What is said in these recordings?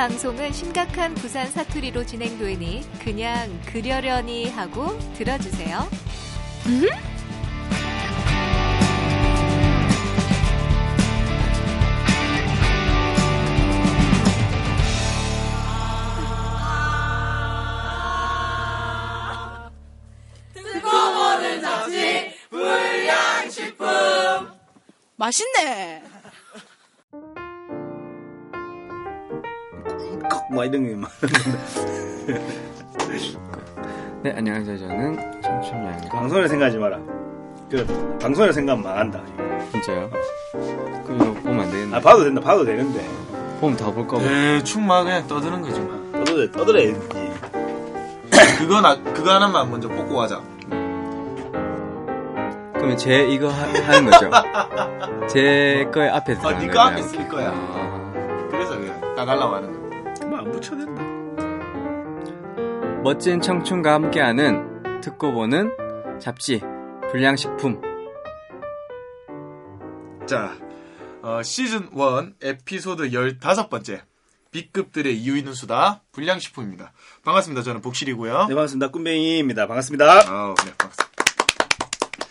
방송은 심각한 부산 사투리로 진행되니 그냥 그려려니 하고 들어주세요. 음? 맛있네. 뭐 이런 게 막. 네, 안녕하세요. 저는 청춘여행가. 방송을 생각하지 마라. 그 방송을 생각하면 망한다. 진짜요? 그럼 이거 보면 안 되겠네. 아 봐도 된다. 봐도 되는데. 보면 다 볼까 봐. 대충 막 그냥 떠드는 거지 뭐. 떠들어 떠들어야지. 그거 나 그거 하나만 먼저 뽑고 가자. 그러면 제 이거 하, 는 거죠? 제 거에 앞에 아, 들어가는 네 거예요? 거 앞에 쓸 거야. 아, 그래서 그냥 나가려고 하는 거. 뭐 된다. 멋진 청춘과 함께하는 듣고 보는 잡지 불량식품. 자, 어, 시즌 1 에피소드 15번째. B급들의 이유 있는 수다 불량식품입니다. 반갑습니다. 저는 복실이고요. 네 반갑습니다. 꿈뱅이입니다. 반갑습니다. 아우, 네, 반갑습니다.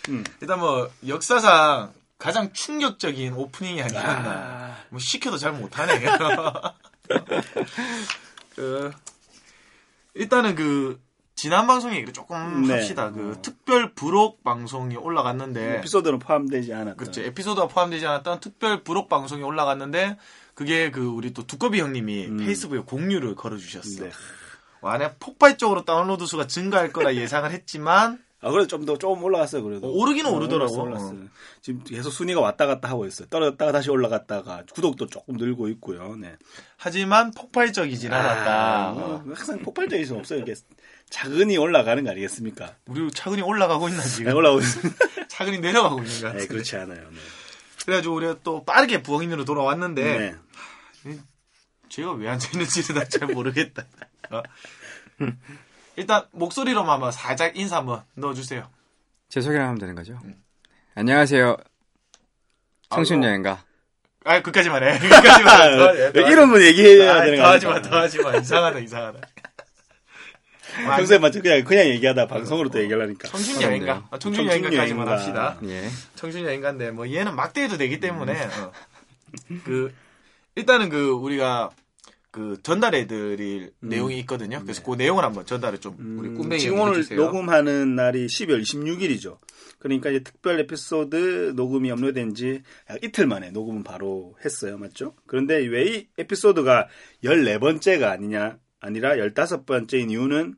음. 일단 뭐 역사상 가장 충격적인 오프닝이 아니었나. 뭐 시켜도 잘 못하네. 그 일단은 그 지난 방송 얘기를 조금 네. 합시다. 그 특별 부록 방송이 올라갔는데 에피소드는 포함되지 않았다. 그렇죠. 에피소드가 포함되지 않았던 특별 부록 방송이 올라갔는데 그게 그 우리 또 두꺼비 형님이 음. 페이스북에 공유를 걸어주셨어. 네. 와, 내가 폭발적으로 다운로드 수가 증가할 거라 예상을 했지만 아 그래도 좀 더 조금 올라갔어요. 그래도 어, 오르기는 오르더라고. 올랐어, 올랐어. 지금 계속 순위가 왔다 갔다 하고 있어요. 떨어졌다가 다시 올라갔다가 구독도 조금 늘고 있고요. 네. 하지만 폭발적이진 않았다. 아, 뭐, 항상 폭발적일 수는 없어요. 이게 차근히 올라가는 거 아니겠습니까? 우리 차근히 올라가고 있나 네, 지금? 올라오고 있습니다. 차근히 내려가고 있는 것 네, 같은데. 그렇지 않아요. 네. 그래가지고 우리가 또 빠르게 부엉이으로 돌아왔는데 네. 제가 왜 앉아있는지는 난잘 모르겠다. 어? 일단 목소리로만 한번 살짝 인사 한번 넣어주세요. 제 소개를 하면 되는 거죠? 음. 안녕하세요. 아, 청춘여행가. 아, 그까지만 해. 그까지만 해. 더, 예, 더왜 이름은 얘기해야 아, 되는 더거 하지 마, 아닙니까? 더 하지 마. 이상하다, 이상하다. 아, 평소에 맞죠? 그냥 그냥 얘기하다 방송으로 또 얘기하려니까. 청춘 여행가. 아, 청춘 여행가까지만 청춘여행가. 합시다. 예. 청춘 여행가인데 뭐 얘는 막대해도 되기 때문에 어. 그 일단은 그 우리가 그 전달해 드릴 내용이 있거든요. 그래서 그 내용을 한번 전달을 좀 우리 음, 꿈뱅이 지금 오늘 해주세요. 녹음하는 날이 12월 26일이죠. 그러니까 이제 특별 에피소드 녹음이 업로드된 지 약 이틀 만에 녹음은 바로 했어요. 맞죠? 그런데 왜 이 에피소드가 14번째가 아니냐, 아니라 15번째인 이유는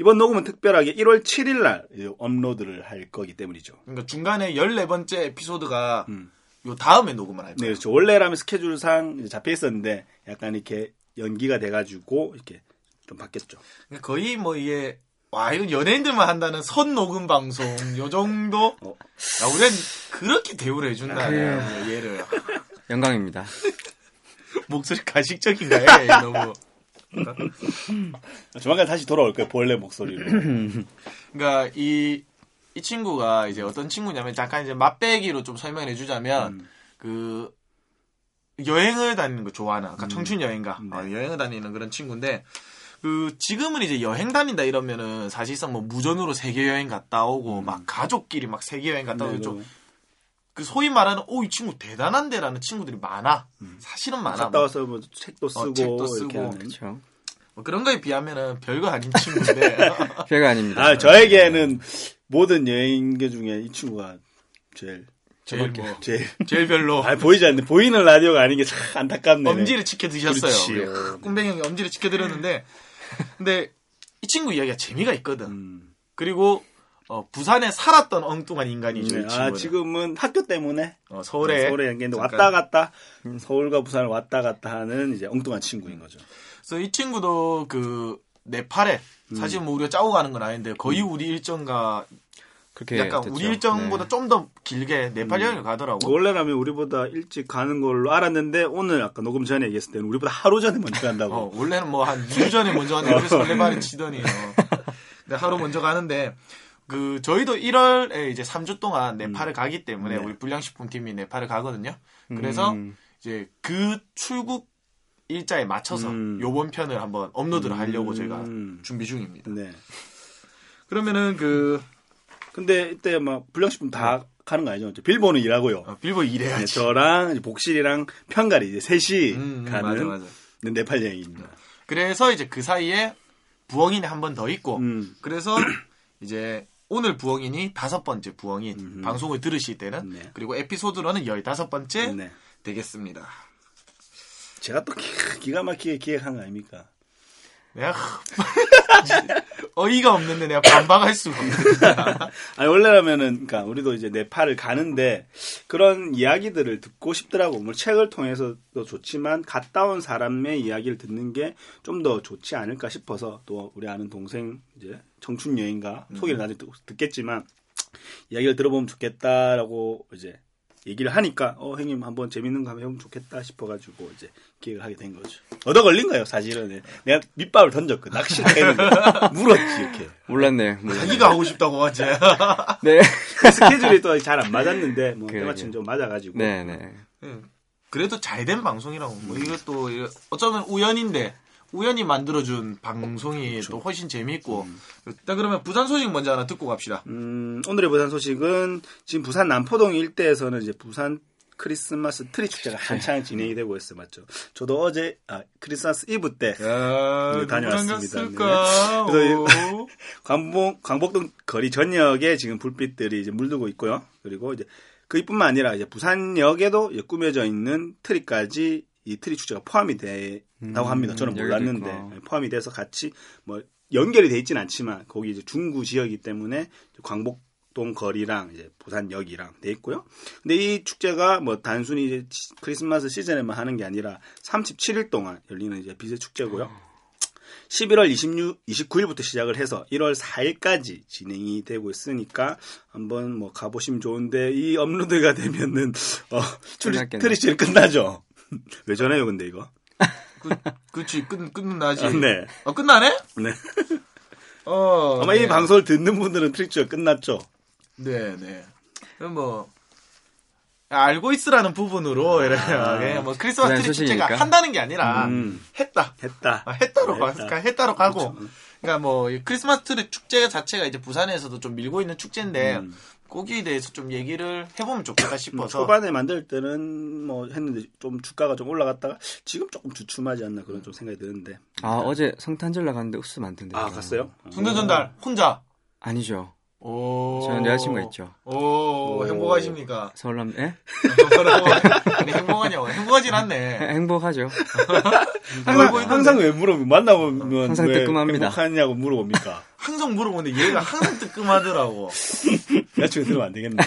이번 녹음은 특별하게 1월 7일 날 업로드를 할 거기 때문이죠. 그러니까 중간에 14번째 에피소드가 음. 요 다음에 녹음을 할 네, 거예요. 그렇죠. 원래라면 스케줄상 잡혀 있었는데 약간 이렇게 연기가 돼가지고 이렇게 좀 바뀌었죠. 그러니까 거의 뭐 이게 와 이건 연예인들만 한다는 선 녹음 방송 요 정도 어. 야, 우리는 그렇게 대우를 해준다 그- 얘를 영광입니다. 목소리 가식적인가요? 얘 너무 조만간 다시 돌아올 거예요. 본래 목소리로. 그러니까 이, 이 친구가 이제 어떤 친구냐면 잠깐 이제 맛배기로 좀 설명을 해주자면 음. 그 여행을 다니는 거 좋아하는 아까 청춘 여행가. 네. 어, 여행을 다니는 그런 친구인데 그 지금은 이제 여행 다닌다 이러면은 사실상 뭐 무전으로 세계 여행 갔다 오고 막 가족끼리 막 세계 여행 갔다 오고 네, 좀그 소위 말하는 오 이 친구 대단한데라는 친구들이 많아. 사실은 많아. 갔다 뭐, 와서 뭐 책도 쓰고, 책도 이렇게 쓰고. 그렇죠. 뭐 그런 거에 비하면은 별거 아닌 친구인데. 별거 아닙니다. 아 저에게는 모든 여행계 중에 이 친구가 제일 제일 뭐 제일 제일 별로 아 보이지 않는데 보이는 라디오가 아닌 게 참 안타깝네. 엄지를 지켜 드셨어요. 그렇지. 우리 꿈뱅이 형이 엄지를 지켜 드렸는데 근데 이 친구 이야기가 재미가 있거든. 음. 그리고 어, 부산에 살았던 엉뚱한 인간이죠. 친구는. 아 지금은 학교 때문에 어, 서울에 서울에 연계인데. 왔다 갔다 서울과 부산을 왔다 갔다 하는 이제 엉뚱한 친구인 거죠. 그래서 이 친구도 그 네팔에 음. 사실 뭐 우리가 짜고 가는 건 아닌데 거의 우리 일정과 그렇게 약간 됐죠. 우리 일정보다 네. 좀더 길게 음. 네팔 여행을 가더라고. 원래라면 우리보다 일찍 가는 걸로 알았는데 오늘 아까 녹음 전에 얘기했을 때는 우리보다 하루 전에 먼저 간다고. 어, 원래는 뭐 한 2주 전에 먼저 가는데 그래서 설레발이 치더니 어. 근데 하루 먼저 가는데 그 저희도 1월에 이제 3주 동안 네팔을 가기 때문에 네. 우리 불량식품 팀이 네팔을 가거든요. 그래서 음. 이제 그 출국 일자에 맞춰서 음. 요번 편을 한번 업로드를 하려고 음. 저희가 준비 중입니다. 네. 그러면은 그 근데 이때 막 불량식품 다 가는 거 아니죠? 빌보는 일하고요. 어, 빌보 네, 일해야지. 저랑 이제 복실이랑 편갈이 이제 셋이 음, 음, 가는 맞아 맞아. 네팔 여행입니다. 그래서 이제 그 사이에 부엉이는 한 번 더 있고 음. 그래서 이제 오늘 부엉이니 다섯 번째 부엉이 음. 방송을 들으실 때는 네. 그리고 에피소드로는 열다섯 번째 네. 되겠습니다. 제가 또 기, 기가 막히게 기획한 거 아닙니까? 내가 어이가 없는데 내가 반박할 수가 없네. 아니 원래라면은 그러니까 우리도 이제 네팔을 가는데 그런 이야기들을 듣고 싶더라고. 뭐 책을 통해서도 좋지만 갔다 온 사람의 이야기를 듣는 게 좀 더 좋지 않을까 싶어서 또 우리 아는 동생 이제 청춘 여인가 소개를 나중에 듣- 듣겠지만 이야기를 들어보면 좋겠다라고 이제 얘기를 하니까 어 형님 한번 재밌는 거 한번 해보면 좋겠다 싶어가지고 이제 기획을 하게 된 거죠. 얻어 걸린 거예요 사실은. 내가 밑밥을 던졌고 낚시를 했는데 물었지 이렇게. 몰랐네요. 몰랐네요. 자기가 하고 싶다고 하지. 네. 스케줄이 또 잘 안 맞았는데 뭐 그러게요. 때마침 좀 맞아가지고 네, 네. 음, 그래도 잘 된 방송이라고. 뭐 이것도 어쩌면 우연인데 우연히 만들어준 방송이 또 훨씬 재미있고. 일단 그러면 부산 소식 먼저 하나 듣고 갑시다. 음, 오늘의 부산 소식은 지금 부산 남포동 일대에서는 이제 부산 크리스마스 트리 축제가 한창 진행이 되고 있어요, 맞죠? 저도 어제 아, 크리스마스 이브 때 야, 네, 다녀왔습니다. 네. 그래서 오. 광복 광복동 거리 전역에 지금 불빛들이 이제 물들고 있고요. 그리고 이제 그뿐만 아니라 이제 부산역에도 꾸며져 있는 트리까지 이 트리 축제가 포함이 된다고 음, 합니다. 저는 몰랐는데. 포함이 돼서 같이 뭐 연결이 돼 있지는 않지만 거기 이제 중구 지역이기 때문에 광복동 거리랑 이제 부산역이랑 돼 있고요. 근데 이 축제가 뭐 단순히 이제 치- 크리스마스 시즌에만 하는 게 아니라 37일 동안 열리는 이제 빛의 축제고요. 11월 26, 29일부터 시작을 해서 1월 4일까지 진행이 되고 있으니까 한번 뭐 가보시면 좋은데 이 업로드가 되면은 어 트리, 끝났겠네. 트리스를 끝나죠. 왜 전해요 근데 이거? 그, 그치, 끝, 끝나지. 아, 네. 어, 끝나네? 네. 어. 아마 네. 이 방송을 듣는 분들은 트리스가 끝났죠. 네, 네. 그럼 뭐, 알고 있으라는 부분으로, 이렇게, 그냥 뭐, 크리스마스 트리 축제가. 한다는 게 아니라, 음. 했다. 했다. 아, 했다로 가, 했다. 했다로 가고. 그러니까 뭐, 이 크리스마스 트리 축제 자체가 이제 부산에서도 좀 밀고 있는 축제인데, 음. 거기에 대해서 좀 얘기를 해보면 좋겠다 싶어서. 초반에 만들 때는 뭐 했는데 좀 주가가 좀 올라갔다가 지금 조금 주춤하지 않나 그런 좀 생각이 드는데. 아, 어제 성탄절 나갔는데 옥수 많던데. 아 갔어요? 순대 전달, 혼자. 아니죠. 오. 저는 여자친구가 있죠. 오, 행복하십니까? 서울남, 예? 아니, 행복하냐고. 행복하진 않네. 행복하죠. 항상, 항상 왜 물어보면 만나보면 항상 왜 뜨끔합니다. 행복하냐고 물어봅니까? 항상 물어보는데 얘가 항상 뜨끔하더라고. 여자친구 들으면 안 되겠네.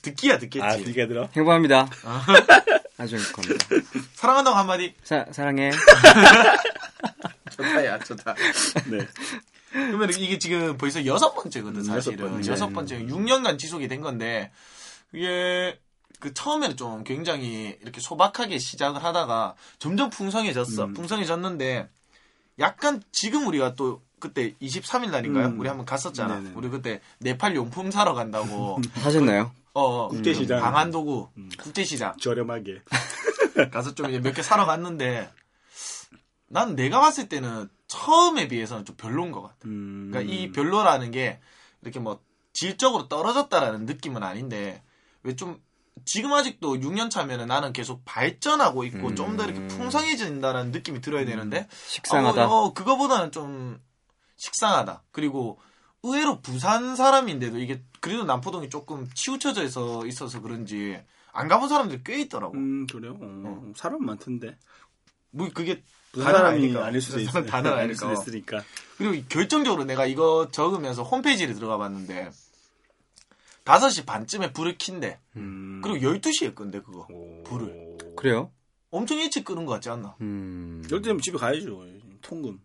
듣기야 듣겠지. 아, 네가 들어? 행복합니다. 아주 행복합니다. 사랑한다고 한마디. 사, 사랑해. 좋다, 야, 좋다. 네. 그러면 이게 지금 벌써 여섯 번째거든, 음, 사실은. 여섯 번째. 여섯 번째, 6년간 지속이 된 건데, 이게, 그 처음에는 좀 굉장히 이렇게 소박하게 시작을 하다가 점점 풍성해졌어. 음. 풍성해졌는데, 약간 지금 우리가 또 그때 23일 날인가요? 음. 우리 한번 갔었잖아. 네네. 우리 그때 네팔 용품 사러 간다고. 하셨나요? 어, 국제시장. 방안도구, 국제시장. 저렴하게. 가서 좀 이제 몇 개 사러 갔는데, 난 내가 봤을 때는 처음에 비해서는 좀 별로인 것 같아. 음. 그러니까 이 별로라는 게 이렇게 뭐 질적으로 떨어졌다라는 느낌은 아닌데 왜 좀 지금 아직도 6년 차면은 나는 계속 발전하고 있고 음. 좀더 이렇게 풍성해진다는 느낌이 들어야 되는데 식상하다. 어, 어, 그거보다는 좀 식상하다. 그리고 의외로 부산 사람인데도 이게 그래도 남포동이 조금 치우쳐져 있어 있어서 그런지 안 가본 사람들이 꽤 있더라고. 음, 그래요? 어, 사람 많던데. 뭐 그게 부산 다는 사람이. 아닐 수도 있, 부산 다는 아닐 수도. 있으니까. 그리고 결정적으로 내가 이거 적으면서 홈페이지를 들어가 봤는데 5시 반쯤에 불을 킨대. 음. 그리고 12시에 끈대 그거. 오. 불을. 그래요? 엄청 일찍 끄는 것 같지 않나? 음. 이럴 때면 집에 가야죠. 통금.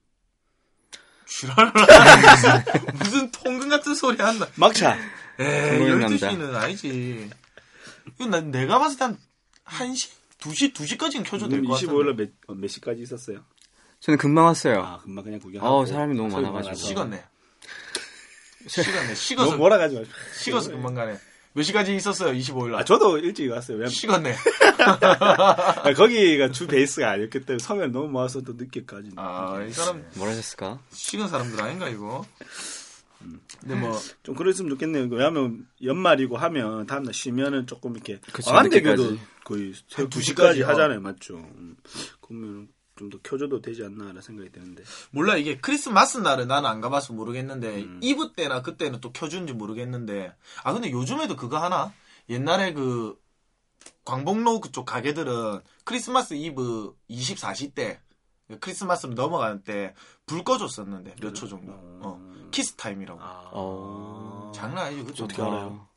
지랄을 하네. 무슨 통금 같은 소리 한다. 막차. 에이, 통금 남자. 12시는 아니지. 이건 난 내가 봤을 때 한 1시? 2시? 2시까지는 켜줘도 될 것 같은데. 25일날 몇, 어, 몇 시까지 있었어요? 저는 금방 왔어요. 아, 금방 그냥 구경하고. 어우, 사람이 너무 많아가지고. 식었네. 식었네. 식어서, 너무 뭐라 가지 마시고. 식어서 금방 가네. 몇 시까지 있었어요? 25일 날. 아, 저도 일찍 왔어요. 왜냐면 식었네. 아, 거기가 주 베이스가 아니었기 때문에 서면 너무 모아서 또 늦게까지. 아, 이 사람 뭘 하셨을까? 식은 사람들 아닌가 이거? 근데 뭐 좀 그랬으면 좋겠네요. 왜냐하면 연말이고 하면 다음날 쉬면은 조금 이렇게 그치, 광안대교도 늦게까지. 거의 한두 2시까지 시까지 하잖아요, 맞죠? 음, 그러면 좀 더 켜줘도 되지 않나라는 생각이 드는데. 몰라 이게 크리스마스 날은 나는 안 가봐서 모르겠는데 음. 이브 때나 그때는 또 켜주는지 모르겠는데 아 근데 요즘에도 그거 하나? 옛날에 그 광복로 그쪽 가게들은 크리스마스 이브 24시 때 크리스마스로 넘어가는 때 불 꺼줬었는데 몇 초 정도 어, 키스 타임이라고 어. 장난 아니지 그쵸 어떻게 알아요?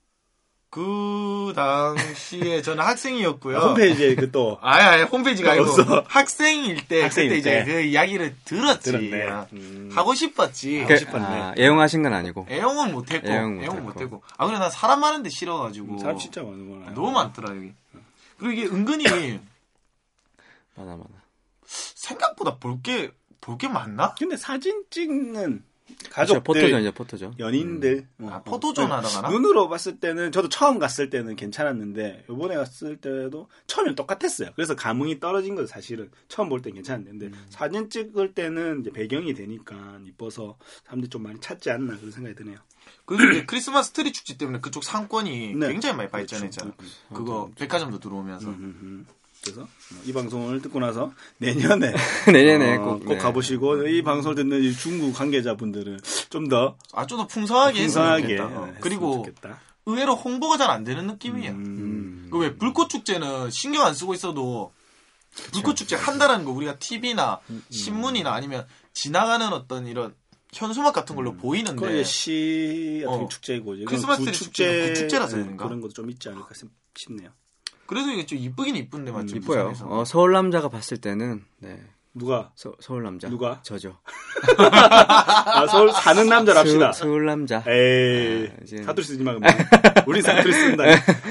그 당시에 저는 학생이었고요 아, 홈페이지에 그 또 아니, 아니, 홈페이지가 아니고, 없어. 학생일 때, 학생일 그때 이제 때. 그 이야기를 들었지. 들었네. 아, 음. 하고 싶었지. 그, 싶었네. 아, 애용하신 건 아니고. 애용은 못했고, 애용은 애용은 못했고. 못했고. 아, 근데 난 사람 많은데 싫어가지고. 사람 진짜 많은구나. 너무 많더라, 여기. 그리고 이게 은근히 많아, 많아. 생각보다 볼 게, 볼 게 많나? 근데 사진 찍는 가족들, 포토존, 이제 포토존. 연인들, 어, 아, 어. 포토존 하러 가나? 눈으로 봤을 때는 저도 처음 갔을 때는 괜찮았는데 요번에 갔을 때도 처음엔 똑같았어요. 그래서 감흥이 떨어진 거예요, 사실은. 처음 볼 땐 괜찮았는데 음. 사진 찍을 때는 배경이 되니까 이뻐서 사람들이 좀 많이 찾지 않나 그런 생각이 드네요. 그리고 크리스마스 트리 축제 때문에 그쪽 상권이 네. 굉장히 많이 발전했잖아. 그렇죠. 그거 백화점도 들어오면서. 음, 음, 음. 그래서 어, 이 방송을 듣고 나서 내년에 내년에 어, 꼭, 꼭 네. 가보시고 이 방송을 듣는 이 중국 관계자분들은 좀 더 아, 좀 더 풍성하게 풍성하게 좋겠다. 어. 그리고 좋겠다. 의외로 홍보가 잘 안 되는 느낌이에요. 음. 그왜 불꽃 축제는 신경 안 쓰고 있어도 불꽃 축제 한다라는 거 우리가 TV나 신문이나 아니면 지나가는 어떤 이런 현수막 같은 걸로 그건 보이는데 이제 시 같은 어. 축제고 이제 크리스마스 구 축제는 구축제라서 네, 그런가? 그런 것도 좀 있지 않을까 싶- 싶네요. 그래도 이게 좀 이쁘긴 이쁜데 맞죠? 이뻐요. 부산에서. 어, 서울 남자가 봤을 때는, 네. 누가 서, 서울 남자. 누가? 저죠. 아, 서울 사는 남자랍시다. 서, 서울 남자. 에이 아, 이제- 사투리 쓰지 마 그러면. 우리 사투리 쓴다.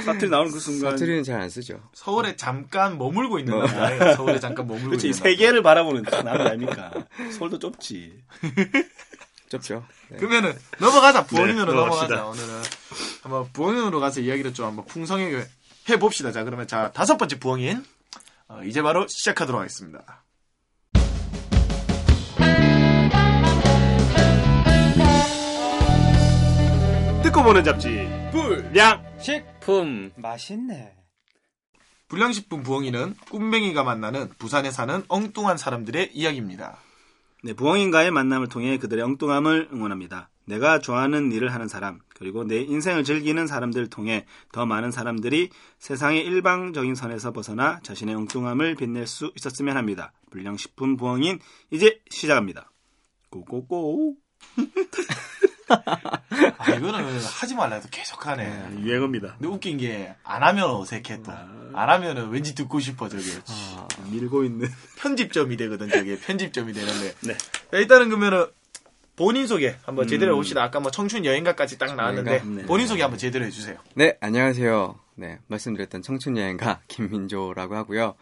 사투리 나오는 그 순간. 사투리는 잘 안 쓰죠. 서울에 잠깐 머물고 있는 뭐. 남자예요. 서울에 잠깐 머물고 그렇지 있는 세계를 바라보는 남자 아닙니까? 서울도 좁지. 좁죠. 네. 그러면은 넘어가자 부엉인으로 네, 넘어가자 넘어갑시다. 오늘은 한번 부엉인으로 가서 이야기를 좀 한번 풍성하게 해봅시다. 자 그러면 자 다섯 번째 부엉인 어, 이제 바로 시작하도록 하겠습니다. 듣고 보는 잡지. 불량. 식품. 맛있네. 불량식품 부엉이는 꿈뱅이가 만나는 부산에 사는 엉뚱한 사람들의 이야기입니다. 네, 부엉인과의 만남을 통해 그들의 엉뚱함을 응원합니다. 내가 좋아하는 일을 하는 사람, 그리고 내 인생을 즐기는 사람들을 통해 더 많은 사람들이 세상의 일방적인 선에서 벗어나 자신의 엉뚱함을 빛낼 수 있었으면 합니다. 불량식품 부엉인 이제 시작합니다. 고고고. 아 이거는 하지 말라 해도 계속 하네. 유행어입니다. 근데 웃긴 게 안 하면 어색해 또. 안 하면은 왠지 듣고 싶어 저게. 밀고 있는. 편집점이 되거든 저게 편집점이 되는데. 네. 자, 일단은 그러면은 본인 소개 한번 제대로 음. 해봅시다. 아까 뭐 청춘 여행가까지 딱 나왔는데 여행가? 네. 본인 소개 한번 제대로 해주세요. 네, 안녕하세요. 네, 말씀드렸던 청춘 여행가 김민조라고 하고요.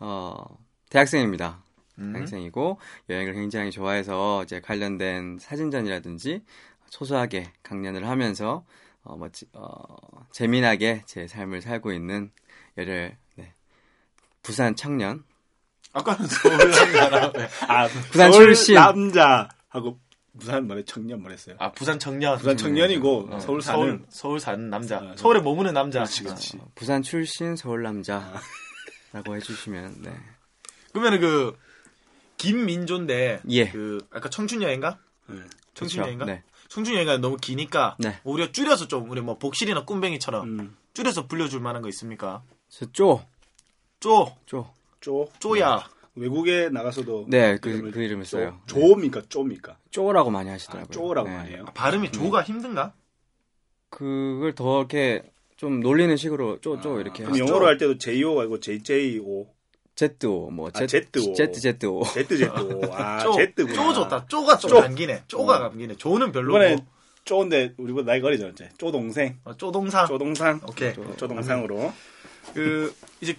어, 대학생입니다. 음. 대학생이고, 여행을 굉장히 좋아해서 이제 관련된 사진전이라든지 소소하게 강연을 하면서, 어, 뭐, 지- 어, 재미나게 제 삶을 살고 있는 열혈, 네, 부산 청년. 아까는 서울 사람 아, 부산 서울 출신. 남자 하고 부산 뭐래 청년 뭐랬어요? 아 부산 청년. 부산 청년이고 어, 서울 사는 서울, 서울 사는 남자. 아, 서울에 머무는 남자. 그렇지, 그렇지. 어, 부산 출신 서울 남자라고 해주시면, 네. 그러면은 그 김민조인데 예. 그 아까 청춘 여행가? 네. 청춘. 여행가? 네. 청춘 여행가 너무 기니까 네. 우리가 줄여서 좀 우리 뭐 복실이나 꿈뱅이처럼 음, 줄여서 불려줄 만한 거 있습니까? 저 쪼, 쪼, 쪼. 쪼. 쪼야. 외국에 나가서도 네, 그, 이름을 그 이름을 쪼- 써요. 네. 조입니까? 쪼입니까? 쪼라고 많이 하시더라고요. 아, 쪼라고 네. 하네요. 발음이 조가 힘든가? 그걸 더 이렇게 좀 놀리는 식으로 쪼쪼 이렇게 그럼. 영어로 할 때도 JO 아니고 JJO. ZO 뭐 아, ZO. ZZO ZZO. 아, 쪼, Z구나. 쪼 좋다. 쪼가 좀 쪼. 감기네. 쪼가 어. 감기네. 조는 별로고. 이번에 쪼인데 우리보다 나이가 어리잖아. 이제. 쪼동생. 어, 쪼동상. 쪼동상. 오케이. 쪼 동상으로. 그 이제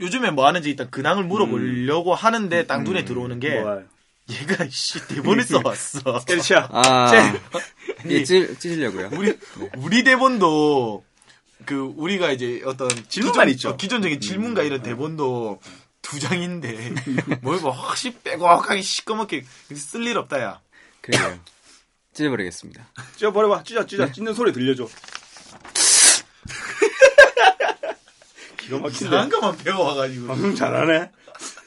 요즘에 뭐 하는지 일단 근황을 물어보려고 하는데 딱 눈에 들어오는 게 뭐야. 얘가 씨 대본을 써왔어. 때리치야. 아 쟤- 이게 찢, 찢으려고요. 우리 우리 대본도 그 우리가 이제 어떤 질문만 기존, 있죠. 어, 기존적인 질문과 이런 대본도 두 장인데 뭘 뭐 확실히 빼곡하게 시꺼멓게 쓸 일 없다 야. 그래요. 찢어버리겠습니다. 찢어버려봐. 찢어, 찢어. 찢는 소리 들려줘. 기가 이상한 막힌데. 것만 배워와가지고 방송 잘하네.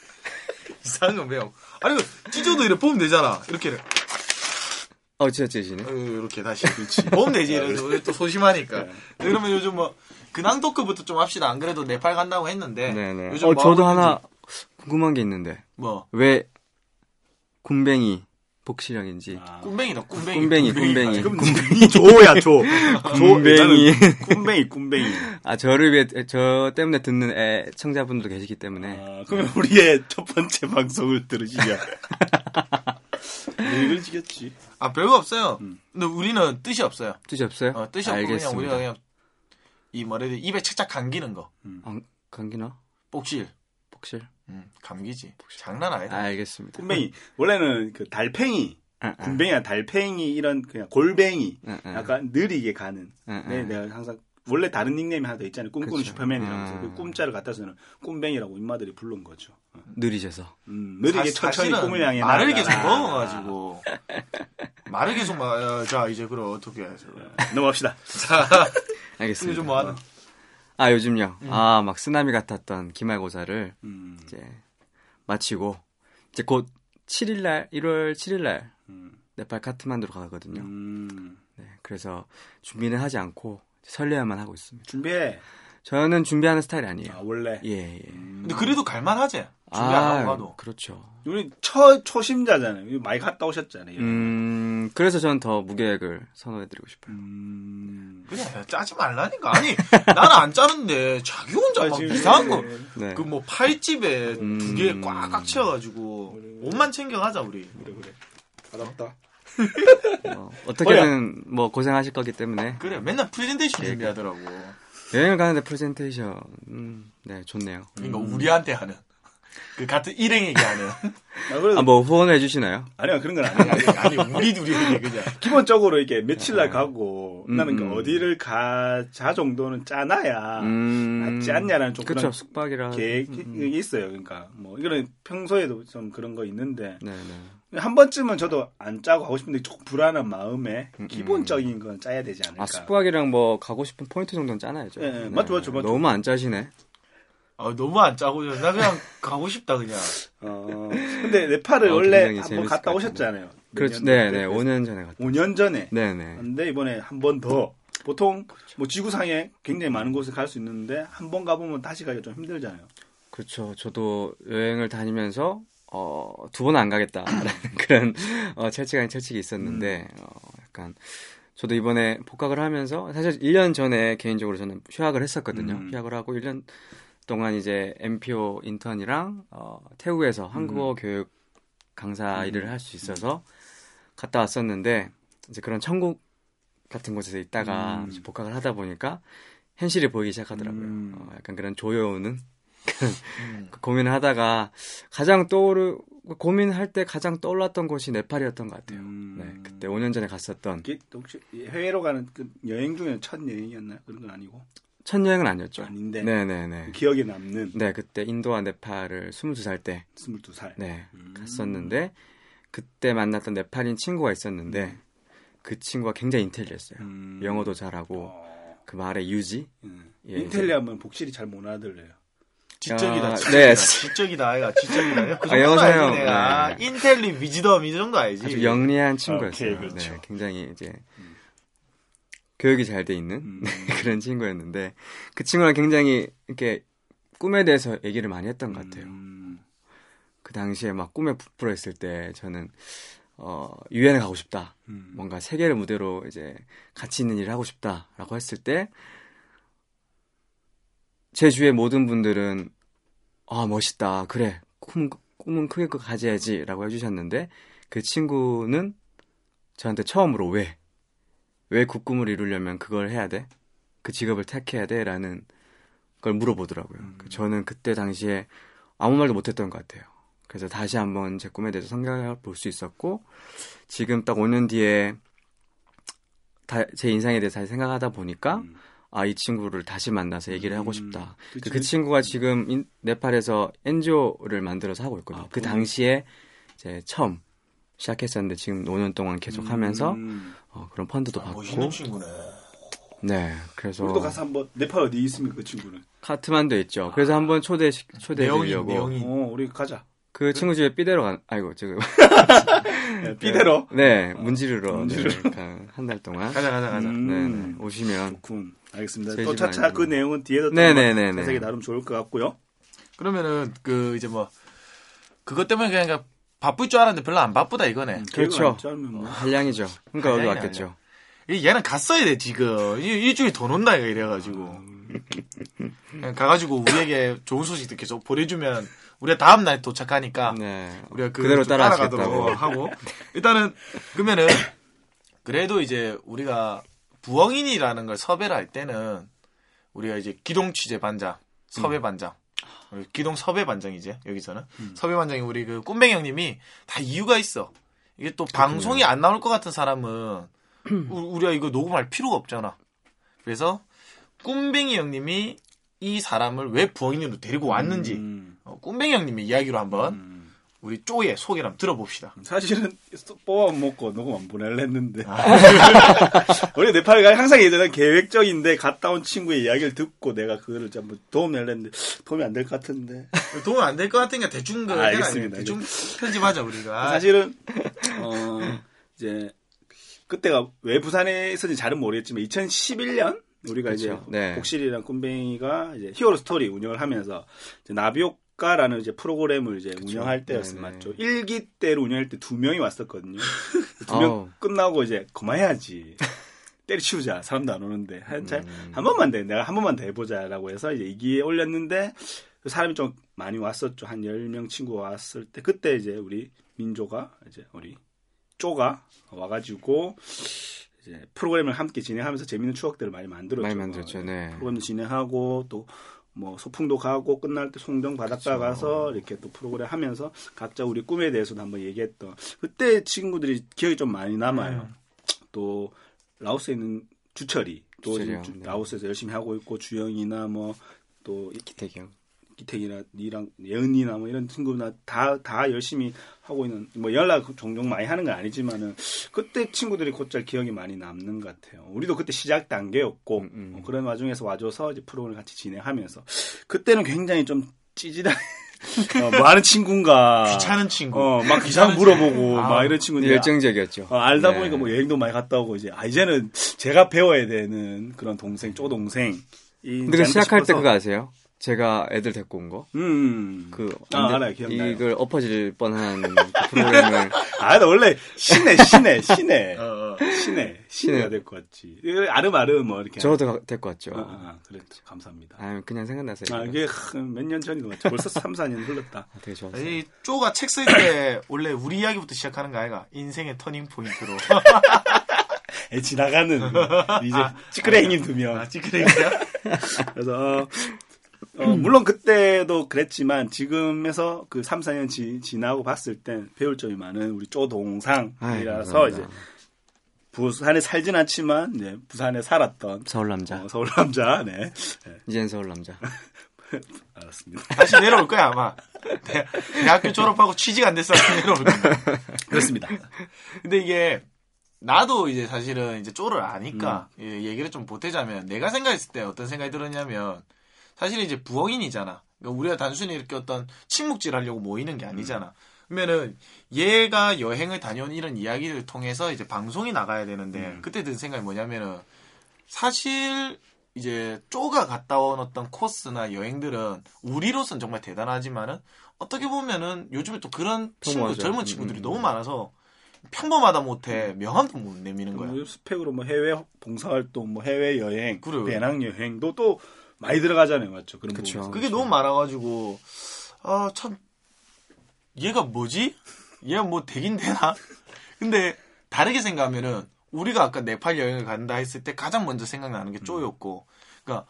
이상한 거 배워. 아니 그 찢어도 이렇게 보면 되잖아. 이렇게 어, 진짜 찢으시네. 어, 이렇게 다시 그렇지. 보면 되지. 이래서 우리 또 소심하니까. 그러면 요즘 뭐 근황 토크부터 좀 합시다. 안 그래도 네팔 간다고 했는데. 네네. 요즘 어, 뭐 저도 하나 있는지. 궁금한 게 있는데. 뭐왜 군뱅이 복실형인지. 꾼뱅이다. 꾼뱅이. 꾼뱅이, 꾼뱅이. 그럼 이 조야, 조. 군뱅이. 꾼뱅이, 꾼뱅이. 아, 저를 위해, 저 때문에 듣는 애, 청자분들도 계시기 때문에. 아, 그러면 우리의 첫 번째 방송을 들으시면. 이걸 지겠지. 아 별거 없어요. 음. 근데 우리는 뜻이 없어요. 뜻이 없어요? 어, 뜻이 없고 그냥 알겠습니다. 우리가 그냥 이돼 입에 착착 감기는 거. 안, 감기나? 복실. 복실? 음, 감기지. 장난 아니다. 알겠습니다. 꾼뱅이. 원래는 그 달팽이. 아, 아. 군뱅이나 달팽이 이런 그냥 골뱅이. 약간 느리게 가는. 응, 네, 응. 내가 항상 원래 다른 닉네임이 하나 더 있잖아요. 꿈꾸는 그쵸. 슈퍼맨이라고. 음. 그 꿈자를 갖다 쓰는 꿈뱅이라고 인마들이 부른 거죠. 어. 느리셔서. 음, 느리게 사- 천천히 꿈을 향해 말을. 계속 먹어가지고 말을 계속 막, 어, 자 이제 그럼 어떻게 해야죠? 넘어갑시다. 자 알겠습니다. 요즘 뭐 하는? 아, 요즘요. 아, 막 쓰나미 같았던 기말고사를 음, 이제 마치고, 이제 곧 7일날, 1월 7일날, 음, 네팔 카트만두로 가거든요. 음. 네, 그래서 준비는 하지 않고 설레야만 하고 있습니다. 준비해. 저는 준비하는 스타일이 아니에요. 아, 원래. 예, 예. 근데 그래도 갈만하지. 준비 안 하고 가도. 그렇죠. 우리 초, 초심자잖아요. 많이 갔다 오셨잖아요. 음, 그래서 저는 더 무계획을 선호해드리고 싶어요. 음. 그냥 짜지 말라니까. 아니 나는 안 짜는데 자기 혼자 막 지금 이상한 거. 네. 그뭐 팔집에 음. 두개 꽉꽉 채워가지고 옷만 챙겨가자 우리. 그래, 그래. 받았다. 뭐, 어떻게든 뭐 고생하실 거기 때문에 그래 맨날 프레젠테이션 예, 준비하더라고. 여행을 가는데 프레젠테이션, 음, 네, 좋네요. 그러니까 우리한테 하는 그 같은 일행에게 하는. 아, 그래도 아, 뭐 후원을 해주시나요? 아니요 그런 건 아니에요. 아니 우리 둘이 그냥. 기본적으로 이렇게 며칠 날 가고 음, 나는 음. 그 어디를 가자 정도는 짜놔야 음, 낫지 않냐라는 좀 그쵸, 그런 숙박이라. 계획이 음, 음. 있어요. 그러니까 뭐 이거는 평소에도 좀 그런 거 있는데 네, 네. 한 번쯤은 저도 안 짜고 하고 싶은데 조금 불안한 마음에 음, 기본적인 건 짜야 되지 않을까. 아, 숙박이랑 뭐 가고 싶은 포인트 정도는 짜놔야죠. 예, 예, 맞죠, 맞죠, 맞죠. 너무 안 짜시네. 아 너무 안 짜고 나 그냥 가고 싶다 그냥. 어, 근데 네팔을 어, 원래 한번 갔다 것 오셨잖아요. 그렇죠. 몇 네, 년 네. 5년 전에 갔다. 5년 전에. 네, 네. 근데 이번에 한 번 더. 보통 뭐 지구상에 굉장히 많은 곳에 갈수 있는데 한 번 가보면 다시 가기가 좀 힘들잖아요. 그렇죠. 저도 여행을 다니면서 어, 두 번 안 가겠다라는 그런 어, 철칙 아닌 철칙이 있었는데 음. 어, 약간 저도 이번에 복학을 하면서 사실 1년 전에 개인적으로 저는 휴학을 했었거든요. 음. 휴학을 하고 1년 동안 이제 MPO 인턴이랑 어, 태국에서 음. 한국어 교육 강사 일을 할 수 있어서 갔다 왔었는데 이제 그런 천국 같은 곳에서 있다가 음. 복학을 하다 보니까 현실이 보이기 시작하더라고요. 음. 어, 약간 그런 조여오는 음. 그 고민을 하다가 가장 떠오르 고민할 때 가장 떠올랐던 곳이 네팔이었던 것 같아요. 음. 네, 그때 5년 전에 갔었던 혹시 해외로 가는 그 여행 중에 첫 여행이었나요? 그런 건 아니고 첫 여행은 아니었죠. 아닌데 네, 네, 네. 기억에 남는 네, 그때 인도와 네팔을 22살 때 22살. 네, 음. 갔었는데 그때 만났던 네팔인 친구가 있었는데 그 친구가 굉장히 인텔리했어요. 음. 영어도 잘하고 어. 그 말의 유지. 음. 예, 인텔리 하면 복실이 잘 못 알아들려요. 지적이다. 아, 지적이다. 네. 지적이다. 아이가 지적이다. 그 아, 영어 정도 사용. 알지 내가. 네. 인텔리 위즈덤 이 정도 알지. 아주 영리한 친구였어요. 오케이, 그렇죠. 네, 굉장히 이제 교육이 잘 돼 있는 음. 그런 친구였는데 그 친구랑 굉장히 이렇게 꿈에 대해서 얘기를 많이 했던 것 같아요. 음. 그 당시에 막 꿈에 부풀어 있을 때 저는 어 유엔에 가고 싶다. 음. 뭔가 세계를 무대로 이제 가치 있는 일을 하고 싶다라고 했을 때 제 주위의 모든 분들은 아 멋있다 그래 꿈 꿈은 크게 가져야지라고 해주셨는데 그 친구는 저한테 처음으로 왜 왜그 꿈을 이루려면 그걸 해야 돼? 그 직업을 택해야 돼? 라는 걸 물어보더라고요. 음. 저는 그때 당시에 아무 말도 못했던 것 같아요. 그래서 다시 한번 제 꿈에 대해서 생각해 볼 수 있었고, 지금 딱 5년 뒤에 다, 제 인생에 대해서 다시 생각하다 보니까, 음. 아, 이 친구를 다시 만나서 얘기를 하고 음, 싶다. 그. 그 친구가 지금 인- 네팔에서 엔조를 만들어서 하고 있거든요. 아, 그. 당시에 이제 처음 시작했었는데 지금 5년 동안 계속 하면서 음. 어, 그런 펀드도 아, 받고 멋있는 친구네. 네 그래서 우리도 가서 한번 네팔 어디 있습니까 그 친구는? 카트만도 있죠. 그래서 한번 초대 초대해 내용이 드리려고 내용이 어 우리 가자. 그 친구 집에 삐대로 간 아이고 지금 네, 삐대로. 네 문지르러 문지르러. 한달 동안 가자 가자 가자. 음. 네, 네 오시면 좋군. 알겠습니다. 또 차차 아니고. 그 내용은 뒤에도 또 네네네네. 한번 자세히 다루면 좋을 것 같고요. 그러면은 그 이제 뭐 그것 때문에 그냥 그냥 바쁠 줄 알았는데 별로 안 바쁘다 이거네. 그렇죠. 안 짜면 뭐. 한량이죠. 그러니까 어디 한량이 왔겠죠. 이- 얘는 갔어야 돼 지금 이- 일주일 더 논다 이래가지고 그냥 가가지고 우리에게 좋은 소식도 계속 보내주면 우리가 다음 날 도착하니까 네 우리가 그 그대로. 따라가도록 하고 일단은 그러면은 그래도 이제 우리가 부엉인이라는 걸 섭외를 할 때는 우리가 이제 기동 취재 반장 섭외 반장 우리 기동 섭외 반장이제 여기서는. 섭외 반장이 우리 그 꾼뱅이 형님이 다 이유가 있어. 이게 또 방송이 안 나올 것 같은 사람은 우- 우리가 이거 녹음할 필요가 없잖아. 그래서 꾼뱅이 형님이 이 사람을 왜 부엉인으로 데리고 왔는지. 음, 어, 꾼뱅이 형님의 이야기로 한번 음. 우리 쪼의 소개를 한번 들어봅시다. 사실은 뽑아 먹고 녹음 안 보낼려 했는데 아. 우리 네팔 가 항상 예전에 계획적인데 갔다 온 친구의 이야기를 듣고 내가 그거를 전부 도움 내려 했는데 도움이 안 될 것 같은데 도움 안 될 것 같으니까 대충 그 아, 알겠습니다. 대충 편집하자 우리가. 사실은 어 이제 그때가 왜 부산에 있었는지 잘은 모르겠지만 2011년 우리가 이제 그렇죠. 네. 복실이랑 꿈뱅이가 이제 히어로 스토리 운영을 하면서 이제 나비 효과라는 이제 프로그램을 이제 운영할 때였어요. 맞죠? 1기 때로 운영할 때 두 명이 왔었거든요. 두명 아우. 끝나고 이제 그만해야지. 때려치우자. 사람도 안 오는데. 한, 차- 음. 한 번만 돼. 내가 한 번만 더 해보자라고 해서 이제 2기에 올렸는데 그 사람이 좀 많이 왔었죠. 한 10명 친구가 왔을 때. 그때 이제 우리 민조가 이제 우리 쪼가 와가지고 이제 프로그램을 함께 진행하면서 재밌는 추억들을 많이 만들었죠. 많이 만들었죠. 네. 프로그램도 진행하고 또 뭐 소풍도 가고 끝날 때 송정 바닷가 그렇죠. 가서 이렇게 또 프로그램 하면서 각자 우리 꿈에 대해서도 한번 얘기했던 그때 친구들이 기억이 좀 많이 남아요. 음. 또 라오스에 있는 주철이 또 주철이요. 네. 라오스에서 열심히 하고 있고 주영이나 뭐 또 기태경. 기택이나 니랑 예은이나 뭐 이런 친구나 다 다 열심히 하고 있는 뭐 연락 종종 많이 하는 건 아니지만은 그때 친구들이 곧잘 기억이 많이 남는 것 같아요. 우리도 그때 시작 단계였고 음, 음. 어, 그런 와중에서 와줘서 이제 프로그램을 같이 진행하면서 그때는 굉장히 좀 찌질한 어, 뭐 하는 친구인가 귀찮은 친구. 어, 막 이상 물어보고 아, 막 이런 친구인데 열정적이었죠. 어, 알다 네. 보니까 뭐 여행도 많이 갔다 오고 이제 아 이제는 제가 배워야 되는 그런 동생 쪼동생 근데 그 시작할 때 그거 아세요? 제가 애들 데리고 온 거. 음. 그 아, 알아요. 기억나요. 이걸 엎어질 뻔한 그 프로그램을 아, 나 원래 신해, 신해, 신해, 어, 어. 신해, 신해가 될것 같지. 이거 아름아름 뭐 이렇게. 저도 가- 데리고 왔죠. 아, 아, 그랬죠. 감사합니다. 아, 그냥 생각나서 아. 이게 몇 년 전이도 맞죠. 벌써 3, 4년 흘렀다. 아, 되게 좋았어요. 이 쪼가 책 쓸 때 원래 우리 이야기부터 시작하는 거 아이가? 인생의 터닝 포인트로. 에, 지나가는 이제 찌끄레기 두 명. 아, 찌그레기야? 그래서 어, 어, 물론 그때도 그랬지만 지금에서 그 3, 4년 지, 지나고 봤을 땐 배울 점이 많은 우리 아이, 쪼동상이라서 감사합니다. 이제 부산에 살진 않지만 이제 부산에 살았던 서울 남자. 어, 서울 남자. 네. 네, 이젠 서울 남자. 알았습니다. 다시 내려올 거야, 아마. 대, 대학교 졸업하고 취직 안 됐어. 내려올 거야. 그렇습니다. 근데 이게, 나도 이제 사실은 이제 쪼를 아니까, 예, 얘기를 좀 보태자면, 내가 생각했을 때 어떤 생각이 들었냐면, 사실 이제 부엉인이잖아. 그러니까 우리가 단순히 이렇게 어떤 침묵질 하려고 모이는 게 아니잖아. 그러면은, 얘가 여행을 다녀온 이런 이야기를 통해서 이제 방송이 나가야 되는데, 음. 그때 든 생각이 뭐냐면은, 사실, 이제 쪼가 갔다 온 어떤 코스나 여행들은 우리로선 정말 대단하지만은 어떻게 보면은 요즘에 또 그런 친구. 젊은 음, 친구들이 음, 너무 음. 많아서 평범하다 못해 명함도 못 내미는 거야. 뭐 스펙으로 뭐 해외 봉사활동, 뭐 해외 여행. 배낭 여행도 또 많이 들어가잖아요, 맞죠? 그런 그쵸. 부분에서. 그게 너무 많아가지고 아 참 얘가 뭐지? 얘가 뭐 되긴 되나? 근데 다르게 생각하면은 우리가 아까 네팔 여행을 간다 했을 때 가장 먼저 생각나는 게 쪼였고, 그러니까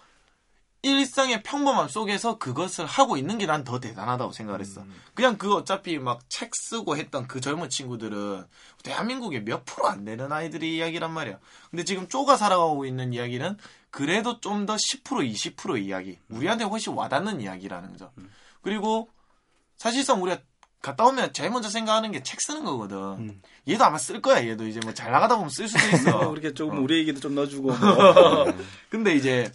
일상의 평범함 속에서 그것을 하고 있는 게 난 더 대단하다고 생각을 했어. 그냥 그 어차피 막 책 쓰고 했던 그 젊은 친구들은 대한민국에 몇 프로 안 되는 아이들의 이야기란 말이야. 근데 지금 쪼가 살아가고 있는 이야기는 그래도 좀 더 10% 20% 이야기. 우리한테 훨씬 와닿는 이야기라는 거죠. 그리고 사실상 우리가 갔다 오면 제일 먼저 생각하는 게 책 쓰는 거거든. 얘도 아마 쓸 거야. 얘도 이제 뭐 잘 나가다 보면 쓸 수도 있어. 이렇게 조금 우리 얘기도 좀 넣어주고. 뭐. 근데 이제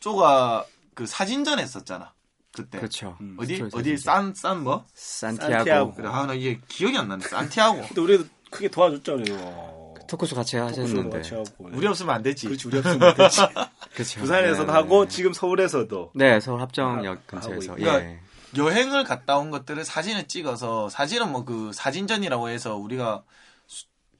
쪼가 그 사진전 했었잖아. 그때. 그렇죠. 어디 스토리 어디 사진전. 산산 뭐? 산티아고, 산티아고. 그래 아나 이게 기억이 안 나네. 산티아고. 근데 우리도 크게 도와줬잖아요. 토크쇼 같이 하셨는데 같이 하고. 우리 없으면 안 되지. 그렇지 우리 없으면 되지. 그렇죠. 부산에서도 네, 하고 네. 지금 서울에서도. 네 서울 합정역 하고 근처에서. 예. 여행을 갔다 온 것들을 사진을 찍어서 사실은 뭐 그 사진전이라고 해서 우리가 수-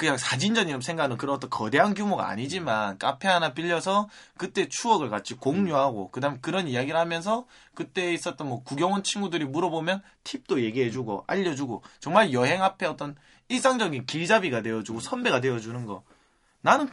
그냥 사진전이라고 생각하는 그런 어떤 거대한 규모가 아니지만 카페 하나 빌려서 그때 추억을 같이 공유하고 그다음 그런 이야기를 하면서 그때 있었던 뭐 구경 온 친구들이 물어보면 팁도 얘기해주고 알려주고 정말 여행 앞에 어떤 일상적인 길잡이가 되어주고 선배가 되어주는 거 나는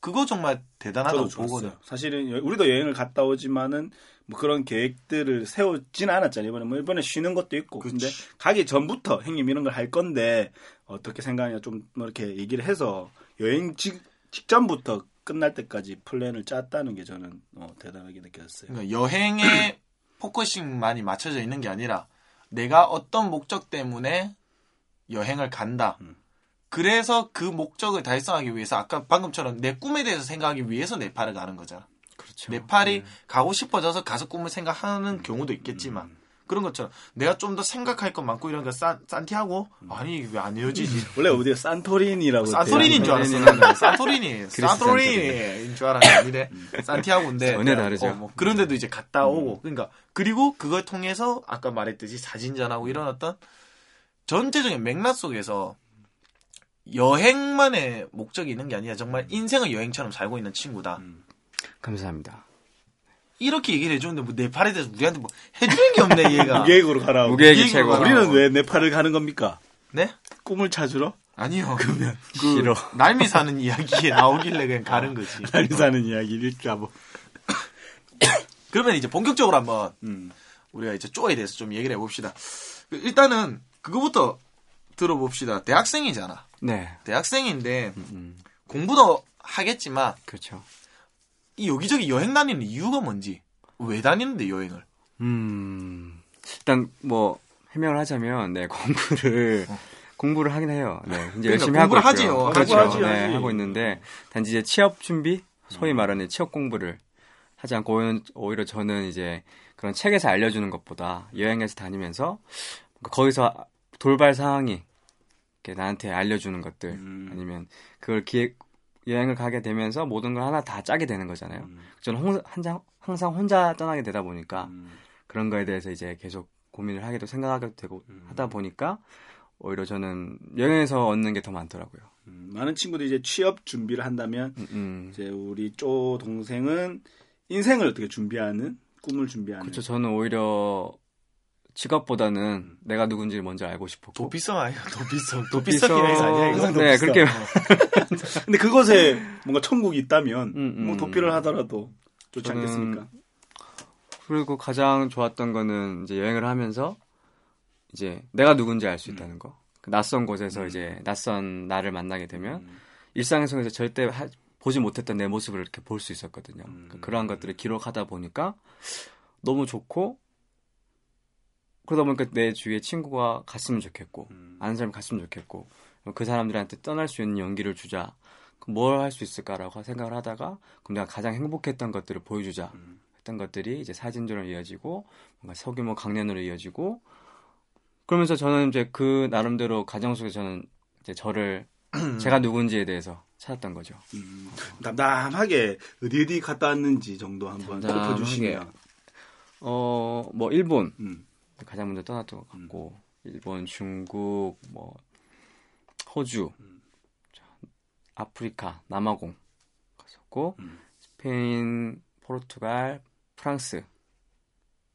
그거 정말 대단하다고 저도 보거든. 좋았어요. 사실은 여- 우리도 여행을 갔다 오지만은 뭐 그런 계획들을 세우진 않았잖아요. 이번에 뭐 이번에 쉬는 것도 있고. 근데 그치. 가기 전부터 형님 이런 걸 할 건데 어떻게 생각하냐 좀뭐 이렇게 얘기를 해서 여행 직, 직전부터 끝날 때까지 플랜을 짰다는 게 저는 어, 대단하게 느꼈어요. 그러니까 여행에 focusing만이 맞춰져 있는 게 아니라 내가 어떤 목적 때문에 여행을 간다. 음. 그래서 그 목적을 달성하기 위해서 아까 방금처럼 내 꿈에 대해서 생각하기 위해서 네팔을 가는 거잖아. 그렇죠. 네팔이 가고 싶어져서 가서 꿈을 생각하는 경우도 있겠지만 그런 것처럼 내가 좀 더 생각할 것 많고 이런 거 산, 산티아고 아니 왜안 헤어지지? 원래 어디가 산토리니라고 산토리니인 줄 알았어. 산토리니, 산토리니인 줄 알았는데 아니래. 산티아고인데. 전혀 다르죠. 어, 뭐 그런 데도 이제 갔다 오고. 그러니까 그리고 그걸 통해서 아까 말했듯이 사진전하고 이런 어떤 전체적인 맥락 속에서 여행만의 목적이 있는 게 아니라 정말 인생을 여행처럼 살고 있는 친구다. 감사합니다. 이렇게 얘기를 해주는데 뭐 네팔에 대해서 우리한테 뭐 해주는 게 없네 얘가. 무계획으로 가라고. 무계획이 최고. 가라. 우리는 왜 네팔을 가는 겁니까? 네? 꿈을 찾으러? 아니요. 그러면 싫어. 날미 사는 이야기에 나오길래 그냥 가는 거지. 날 사는 이야기를 읽자 뭐. 그러면 이제 본격적으로 한번 음. 우리가 이제 쪼에 대해서 좀 얘기를 해봅시다. 그 일단은 그거부터 들어봅시다. 대학생이잖아. 네. 대학생인데 음, 공부도 하겠지만 그렇죠. 이 여기저기 여행 다니는 이유가 뭔지 왜 다니는데 여행을? 음, 일단 뭐 해명을 하자면 네 공부를 공부를 하긴 해요. 네, 이제 그러니까 열심히 하고 공부를 있고요. 하지요. 그렇죠. 하지, 네, 하지. 하고 있는데 단지 이제 취업 준비, 소위 말하는 취업 공부를 하지 않고 오히려- 저는 이제 그런 책에서 알려주는 것보다 여행에서 다니면서 거기서 돌발 상황이 나한테 알려주는 것들 음. 아니면 그걸 기획 여행을 가게 되면서 모든 걸 하나 다 짜게 되는 거잖아요. 음. 저는 홍- 항상 항상 혼자 떠나게 되다 보니까 음. 그런 거에 대해서 이제 계속 고민을 하게도 생각하게 되고 음. 하다 보니까 오히려 저는 여행에서 얻는 게 더 많더라고요. 음, 많은 친구들이 이제 취업 준비를 한다면 음, 음. 이제 우리 쪼 동생은 인생을 어떻게 준비하는 꿈을 준비하는 그렇죠. 저는 오히려 직업보다는 음. 내가 누군지를 먼저 알고 싶었고 도피성 아니야? 도피성. 도피성- 여행 아니야? 항상 네, 도피성. 그렇게 근데 그것에 뭔가 천국이 있다면 음, 음. 뭐 도피를 하더라도 좋지 않겠습니까? 그리고 가장 좋았던 거는 이제 여행을 하면서 이제 내가 누군지 알수 음. 있다는 거. 그 낯선 곳에서 이제 낯선 나를 만나게 되면 음. 일상에서 절대 하- 보지 못했던 내 모습을 이렇게 볼 수 있었거든요. 음. 그 그러한 것들을 기록하다 보니까 너무 좋고 그러다 보니까 내 주위에 친구가 갔으면 좋겠고 음. 아는 사람이 갔으면 좋겠고 그 사람들한테 떠날 수 있는 용기를 주자. 뭘 할 수 있을까라고 생각을 하다가 그럼 내가 가장 행복했던 것들을 보여주자 음. 했던 것들이 이제 사진전으로 이어지고 뭔가 소규모 강연으로 이어지고 그러면서 저는 이제 그 나름대로 가정 속에 저는 이제 저를 제가 누군지에 대해서 찾았던 거죠. 음. 담담하게 어디 어디 갔다 왔는지 정도 한번. 짚어주시면 어, 뭐 일본 음. 가장 먼저 떠났던 것 같고 일본, 중국, 뭐 호주, 자, 아프리카, 남아공 갔었고 음. 스페인, 포르투갈, 프랑스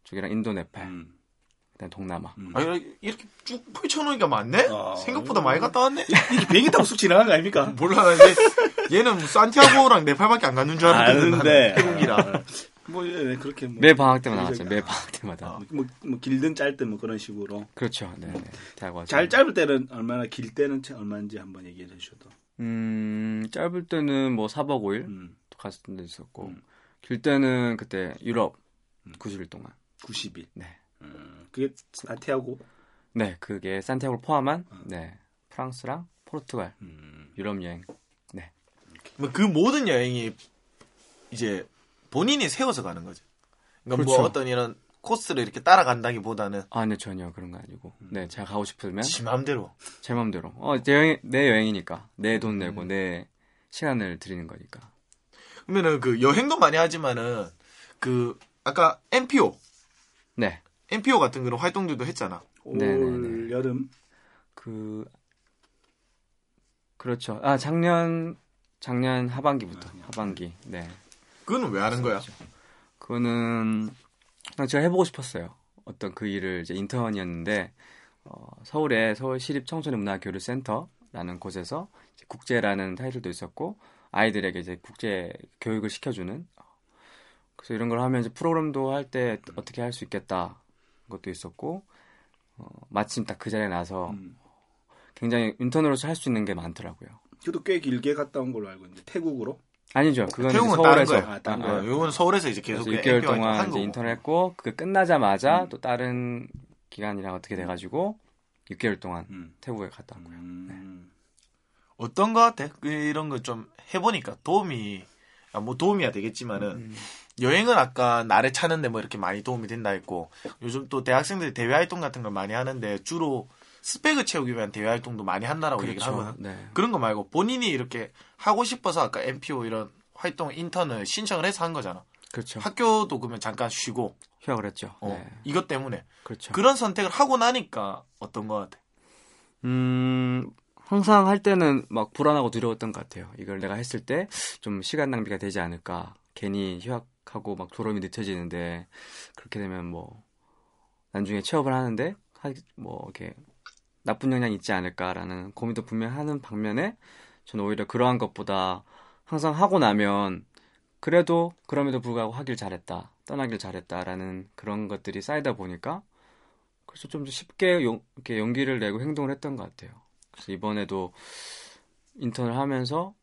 쪽이랑 인도, 네팔, 음. 그다음 동남아. 음. 아, 이렇게 쭉 펼쳐놓으니까 많네? 아. 생각보다 많이 갔다 왔네? 이게 비행기 타고 쑥 지나간 거 아닙니까? 몰라, 이제 얘는 뭐 산티아고랑 네팔밖에 안 갔는 줄 알았는데. 아는데. 태국이라. 뭐 예, 그렇게 뭐 매 방학 때마다 나왔죠. 매 방학 때마다. 뭐, 뭐 길든 짧든 뭐 그런 식으로 그렇죠. 네. 네. 대학. 잘 짧을 때는 얼마나 길 때는 차- 얼마인지 한번 얘기해 주셔도 음, 짧을 때는 뭐 4박 5일 음, 갔을 때 있었고 음. 길 때는 그때 유럽 90일 동안. 90일 네. 음, 그게 산티아고 네, 그게 산티아고를 포함한 네. 프랑스랑 포르투갈 음, 유럽 여행. 뭐그 모든 여행이 이제 본인이 세워서 가는 거죠. 그러니까 뭐 그렇죠. 어떤 이런 코스를 이렇게 따라간다기보다는 아, 네, 전혀 그런 거 아니고. 네, 제가 가고 싶으면 지 맘대로. 제 마음대로. 어, 내, 여행, 내 여행이니까. 내 돈 내고 내 시간을 들이는 거니까. 그러면은 그 여행도 많이 하지만은 그 아까 MPO, 네. MPO 같은 그런 활동들도 했잖아. 올 네네네. 여름 그 그렇죠. 아, 작년 작년 하반기부터. 하반기. 네. 그거는 왜 하는 거야? 그거는 그냥 제가 해보고 싶었어요. 어떤 그 일을 이제 인턴이었는데 어, 서울의 서울 시립 청소년 문화교류 센터라는 곳에서 이제 국제라는 타이틀도 있었고 아이들에게 이제 국제 교육을 시켜주는 어, 그래서 이런 걸 하면 이제 프로그램도 할 때 어떻게 할 수 있겠다 것도 있었고 어, 마침 딱 그 자리에 나서 음. 굉장히 인턴으로서 할 수 있는 게 많더라고요. 저도 꽤 길게 갔다 온 걸로 알고 있는데 태국으로 아니죠. 그건 이제 태국은 다른 서울에서 거예요. 아, 다른 아, 거예요. 어, 요거는 서울에서 이제 계속 그래서 그냥 6개월 MPO 활동 동안 한 이제. 인턴을 했고 그 끝나자마자 음. 또 다른 기간이랑 어떻게 돼가지고 6개월 동안 음. 태국에 갔다 왔고요. 음. 어떤 거 같아? 그 이런 거 좀 해보니까 도움이 아, 뭐 도움이야 되겠지만은 음. 여행은 아까 나를 찾는데 뭐 이렇게 많이 도움이 된다 했고 요즘 또 대학생들이 대외 활동 같은 걸 많이 하는데 주로 스펙을 채우기 위한 대외 활동도 많이 한다라고 얘기를 그렇죠. 하거든. 네. 그런 거 말고 본인이 이렇게 하고 싶어서 아까 MPO 이런 활동 인턴을 신청을 해서 한 거잖아. 그렇죠. 학교도 그러면 잠깐 쉬고 휴학을 했죠. 어, 네. 이것 때문에 그렇죠. 그런 선택을 하고 나니까 어떤 거 같아? 음, 항상 할 때는 막 불안하고 두려웠던 것 같아요. 이걸 내가 했을 때 좀 시간 낭비가 되지 않을까. 괜히 휴학하고 막 졸업이 늦춰지는데 그렇게 되면 뭐 나중에 취업을 하는데 하- 뭐 이렇게 나쁜 영향이 있지 않을까라는 고민도 분명 하는 반면에 저는 오히려 그러한 것보다 항상 하고 나면 그래도 그럼에도 불구하고 하길 잘했다, 떠나길 잘했다라는 그런 것들이 쌓이다 보니까 그래서 좀 더 쉽게 용, 이렇게 용기를 내고 행동을 했던 것 같아요. 그래서 이번에도 인턴을 하면서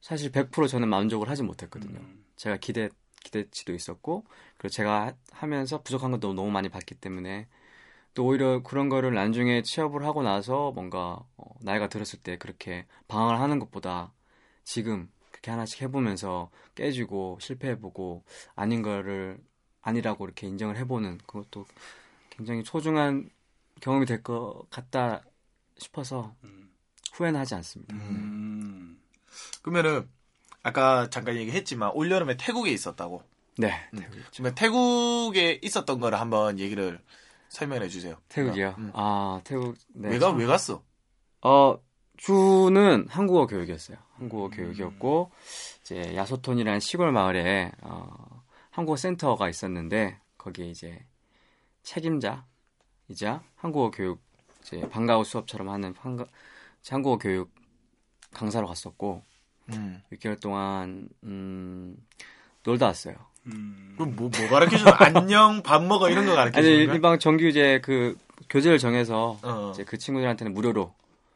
사실 100% 저는 만족을 하지 못했거든요. 음. 제가 기대 기대치도 있었고 그리고 제가 하- 하면서 부족한 것도 너무 많이 봤기 때문에 또 오히려 그런 거를 나중에 취업을 하고 나서 뭔가 어, 나이가 들었을 때 그렇게 방황을 하는 것보다 지금 그렇게 하나씩 해보면서 깨지고 실패해보고 아닌 거를 아니라고 이렇게 인정을 해보는 그것도 굉장히 소중한 경험이 될 것 같다 싶어서 음. 후회는 하지 않습니다. 음. 그러면은 아까 잠깐 얘기했지만 올 여름에 태국에 있었다고. 네, 음. 태국 태국에 있었던 거를 한번 얘기를 설명해 주세요. 태국이요. 음. 아 태국. 네, 왜가 참- 왜 갔어? 어, 주는 한국어 교육이었어요. 한국어 음. 교육이었고, 이제 야소톤이라는 시골 마을에, 어, 한국어 센터가 있었는데, 거기에 이제 책임자이자 한국어 교육, 이제 방과후 수업처럼 하는 한가, 한국어 교육 강사로 갔었고, 음. 6개월 동안, 음, 놀다 왔어요. 음. 그럼 뭐, 뭐 가르쳐 주는 안녕, 밥 먹어 이런 거 가르쳐 아니, 주는 거야? 일방 정규 이제 그 교재를 정해서, 어. 이제 그 친구들한테는 무료로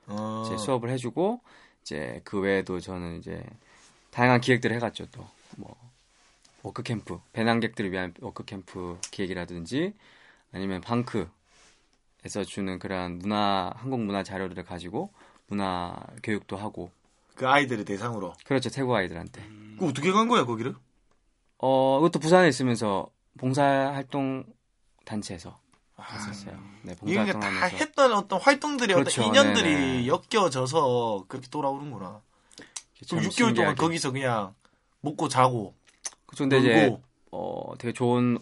어. 이제 수업을 해주고 이제 그 외에도 저는 이제 다양한 기획들을 해갔죠 또 뭐 work camp 배낭객들을 위한 work camp 기획이라든지 아니면 반크에서 주는 그러한 문화 한국 문화 자료들을 가지고 문화 교육도 하고 그 아이들을 대상으로. 그렇죠 태국 아이들한테 그 어떻게 간 거야 거기를? 어 이것도 부산에 있으면서 봉사활동 단체에서 아, 했었어요 네 이게 다 봉사활동하면서 했던 어떤 활동들이 그렇죠, 어떤 인연들이 네네. 엮여져서 그렇게 돌아오는구나. 참 그럼 6개월 동안 신기하게. 거기서 그냥 먹고 자고 그렇죠. 근데 이제 놀고 어, 되게 좋은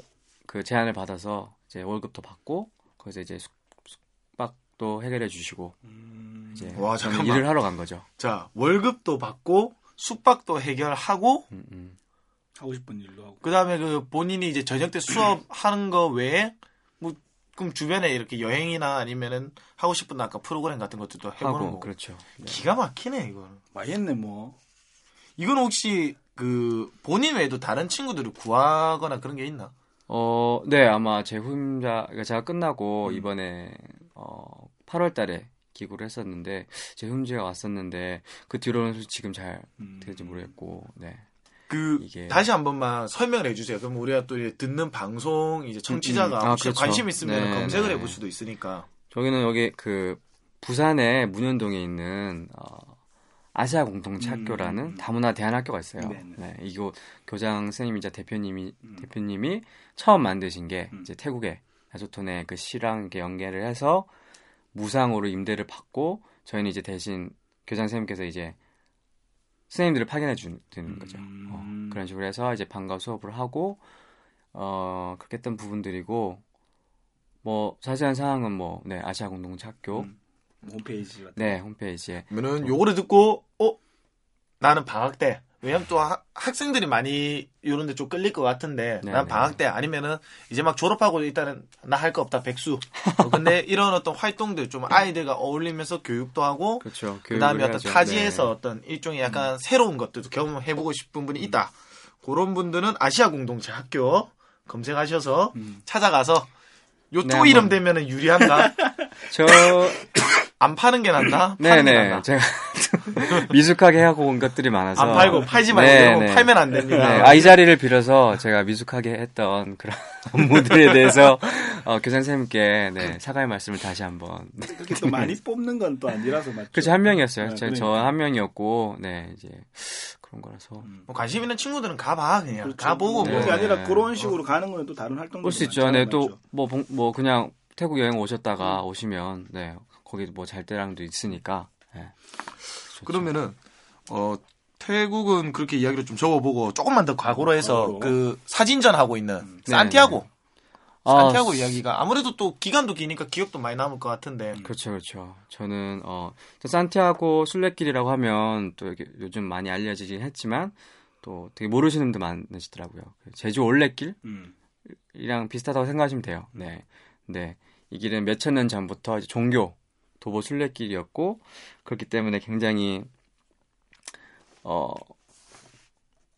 그 제안을 받아서 이제 월급도 받고 거기서 이제 숙, 숙박도 해결해 주시고 음. 이제 와, 잠깐만. 일을 하러 간 거죠. 자 월급도 받고 숙박도 해결하고 음, 음. 하고 싶은 일도 하고. 그다음에 그 본인이 이제 저녁 때 수업 하는 거 외에 뭐 그럼 주변에 이렇게 여행이나 아니면은 하고 싶은 아까 프로그램 같은 것들도 해보는 하고 거고 그렇죠. 네. 기가 막히네 이거는 많이 했네 뭐. 이건 혹시 그 본인 외에도 다른 친구들을 구하거나 그런 게 있나? 어, 네, 아마 제 후임자, 그러니까 제가 끝나고 음. 이번에, 어, 8월 달에 기구를 했었는데, 제 후임자가 왔었는데, 그 뒤로는 지금 잘 음. 될지 모르겠고, 네. 그 이게- 다시 한 번만 설명을 해주세요. 그럼 우리가 또 이제 듣는 방송 이제 청취자가 음, 음. 아, 혹시 그렇죠. 관심 있으면 네, 검색을 네. 해볼 수도 있으니까. 저기는 여기 그, 부산의 문현동에 있는, 어, 아시아 공동체 음. 학교라는 다문화 대안학교가 있어요. 네네. 네, 이곳 교장 선생님이자 대표님이 음. 대표님이 처음 만드신 게 음. 이제 태국의 야조톤의 그 시랑 이렇게 연계를 해서 무상으로 임대를 받고 저희는 이제 대신 교장 선생님께서 이제 선생님들을 파견해 주는 거죠. 음. 어, 그런 식으로 해서 이제 방과 수업을 하고 어 그렇게 했던 부분들이고 뭐 자세한 사항은 뭐 네, 아시아 공동체 학교 음. 홈페이지 같은 네 홈페이지에 그러면은 요거를 듣고 어 나는 방학 때 왜냐면 또 하- 학생들이 많이 요런데 좀 끌릴 것 같은데 네, 난 네. 방학 때 아니면은 이제 막 졸업하고 일단은 나 할 거 없다 백수 어, 근데 이런 어떤 활동들 좀 아이들과 어울리면서 교육도 하고 그렇죠. 그 다음에 교육을 어떤 해야죠. 타지에서 네. 어떤 일종의 약간 새로운 것들도 경험해보고 싶은 분이 있다 그런 분들은 아시아 공동체 학교 검색하셔서 음. 찾아가서 요 네, 또 이름. 되면은 유리한가 저 안 파는 게 낫나 게 네네 낫나 제가 미숙하게 하고 온 것들이 많아서 안 팔고 팔지 말고 네, 네. 팔면 안 됩니다. 네, 아, 이 자리를 빌어서 제가 미숙하게 했던 그런 업무들에 대해서 어, 교장 선생님께 네, 사과의 말씀을 다시 한번. 네. 그렇게 또 많이 뽑는 건 또 아니라서 맞죠. 그렇죠 한 명이었어요. 네, 저 그러니까. 한 명이었고, 네 이제 그런 거라서 뭐 관심 있는 친구들은 가봐 그냥 그렇죠. 가보고 그게 뭐 네. 아니라 그런 식으로 가는 거는 또 다른 활동도 볼수 있죠. 네, 또뭐뭐 그냥 태국 여행 오셨다가 오시면 네 거기 뭐잘 때랑도 있으니까. 네. 그러면은 어 태국은 그렇게 이야기를 좀 적어보고 조금만 더 과거로 해서 과거로? 그 사진전 하고 있는 네, 산티아고 아, 산티아고 이야기가 아무래도 또 기간도 기니까 기억도 많이 남을 것 같은데 그렇죠, 그렇죠. 저는 어 산티아고 순례길이라고 하면 또 이게 요즘 많이 알려지긴 했지만 또 되게 모르시는 분들 많으시더라고요. 그 제주 올레길이랑 음. 비슷하다고 생각하시면 돼요. 네, 네. 이 길은 몇천 년 전부터 이제 종교 도보 순례길이었고 그렇기 때문에 굉장히 어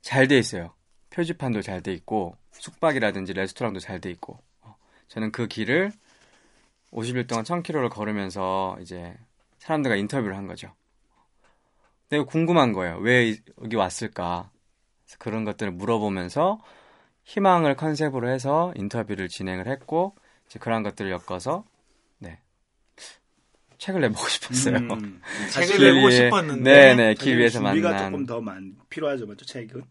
잘 돼 있어요. 표지판도 잘 돼 있고 숙박이라든지 레스토랑도 잘 돼 있고 어, 저는 그 길을 50일 동안 1000km를 걸으면서 이제 사람들과 인터뷰를 한 거죠. 내가 궁금한 거예요. 왜 이- 여기 왔을까? 그런 것들을 물어보면서 희망을 컨셉으로 해서 인터뷰를 진행을 했고 이제 그런 것들을 엮어서 네 책을 내보고 싶었어요. 음. 책을 사실 내보고 싶었는데 네네 길 위에서 준비가 만난 조금 더 많, 필요하죠, 맞죠, 책은.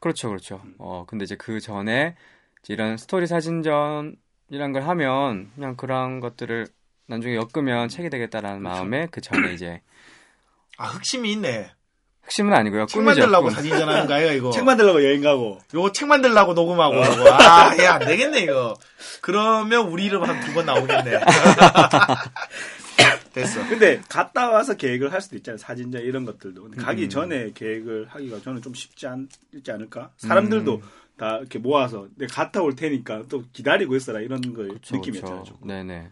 그렇죠, 그렇죠. 어, 근데 이제 그 전에 이제 이런 스토리 사진전이란 걸 하면 그냥 그런 것들을 나중에 엮으면 책이 되겠다라는 마음에 그 전에 이제 아 흑심이 있네 핵심은 아니고요. 책 꿈이죠. 만들라고 꿈. 사진전 하는 거예요 이거 책 만들려고 여행 가고. 요거 책 만들라고 녹음하고 어. 아, 야, 안 되겠네, 이거. 그러면 우리 이름 한 두 번 나오겠네. 됐어. 근데 갔다 와서 계획을 할 수도 있잖아요. 사진전 이런 것들도. 근데 가기 음. 전에 계획을 하기가 저는 좀 쉽지 않지 않을까? 사람들도 음. 다 이렇게 모아서 내가 갔다 올 테니까 또 기다리고 있어라 이런 걸 그쵸, 느낌이었잖아요. 그쵸. 네네.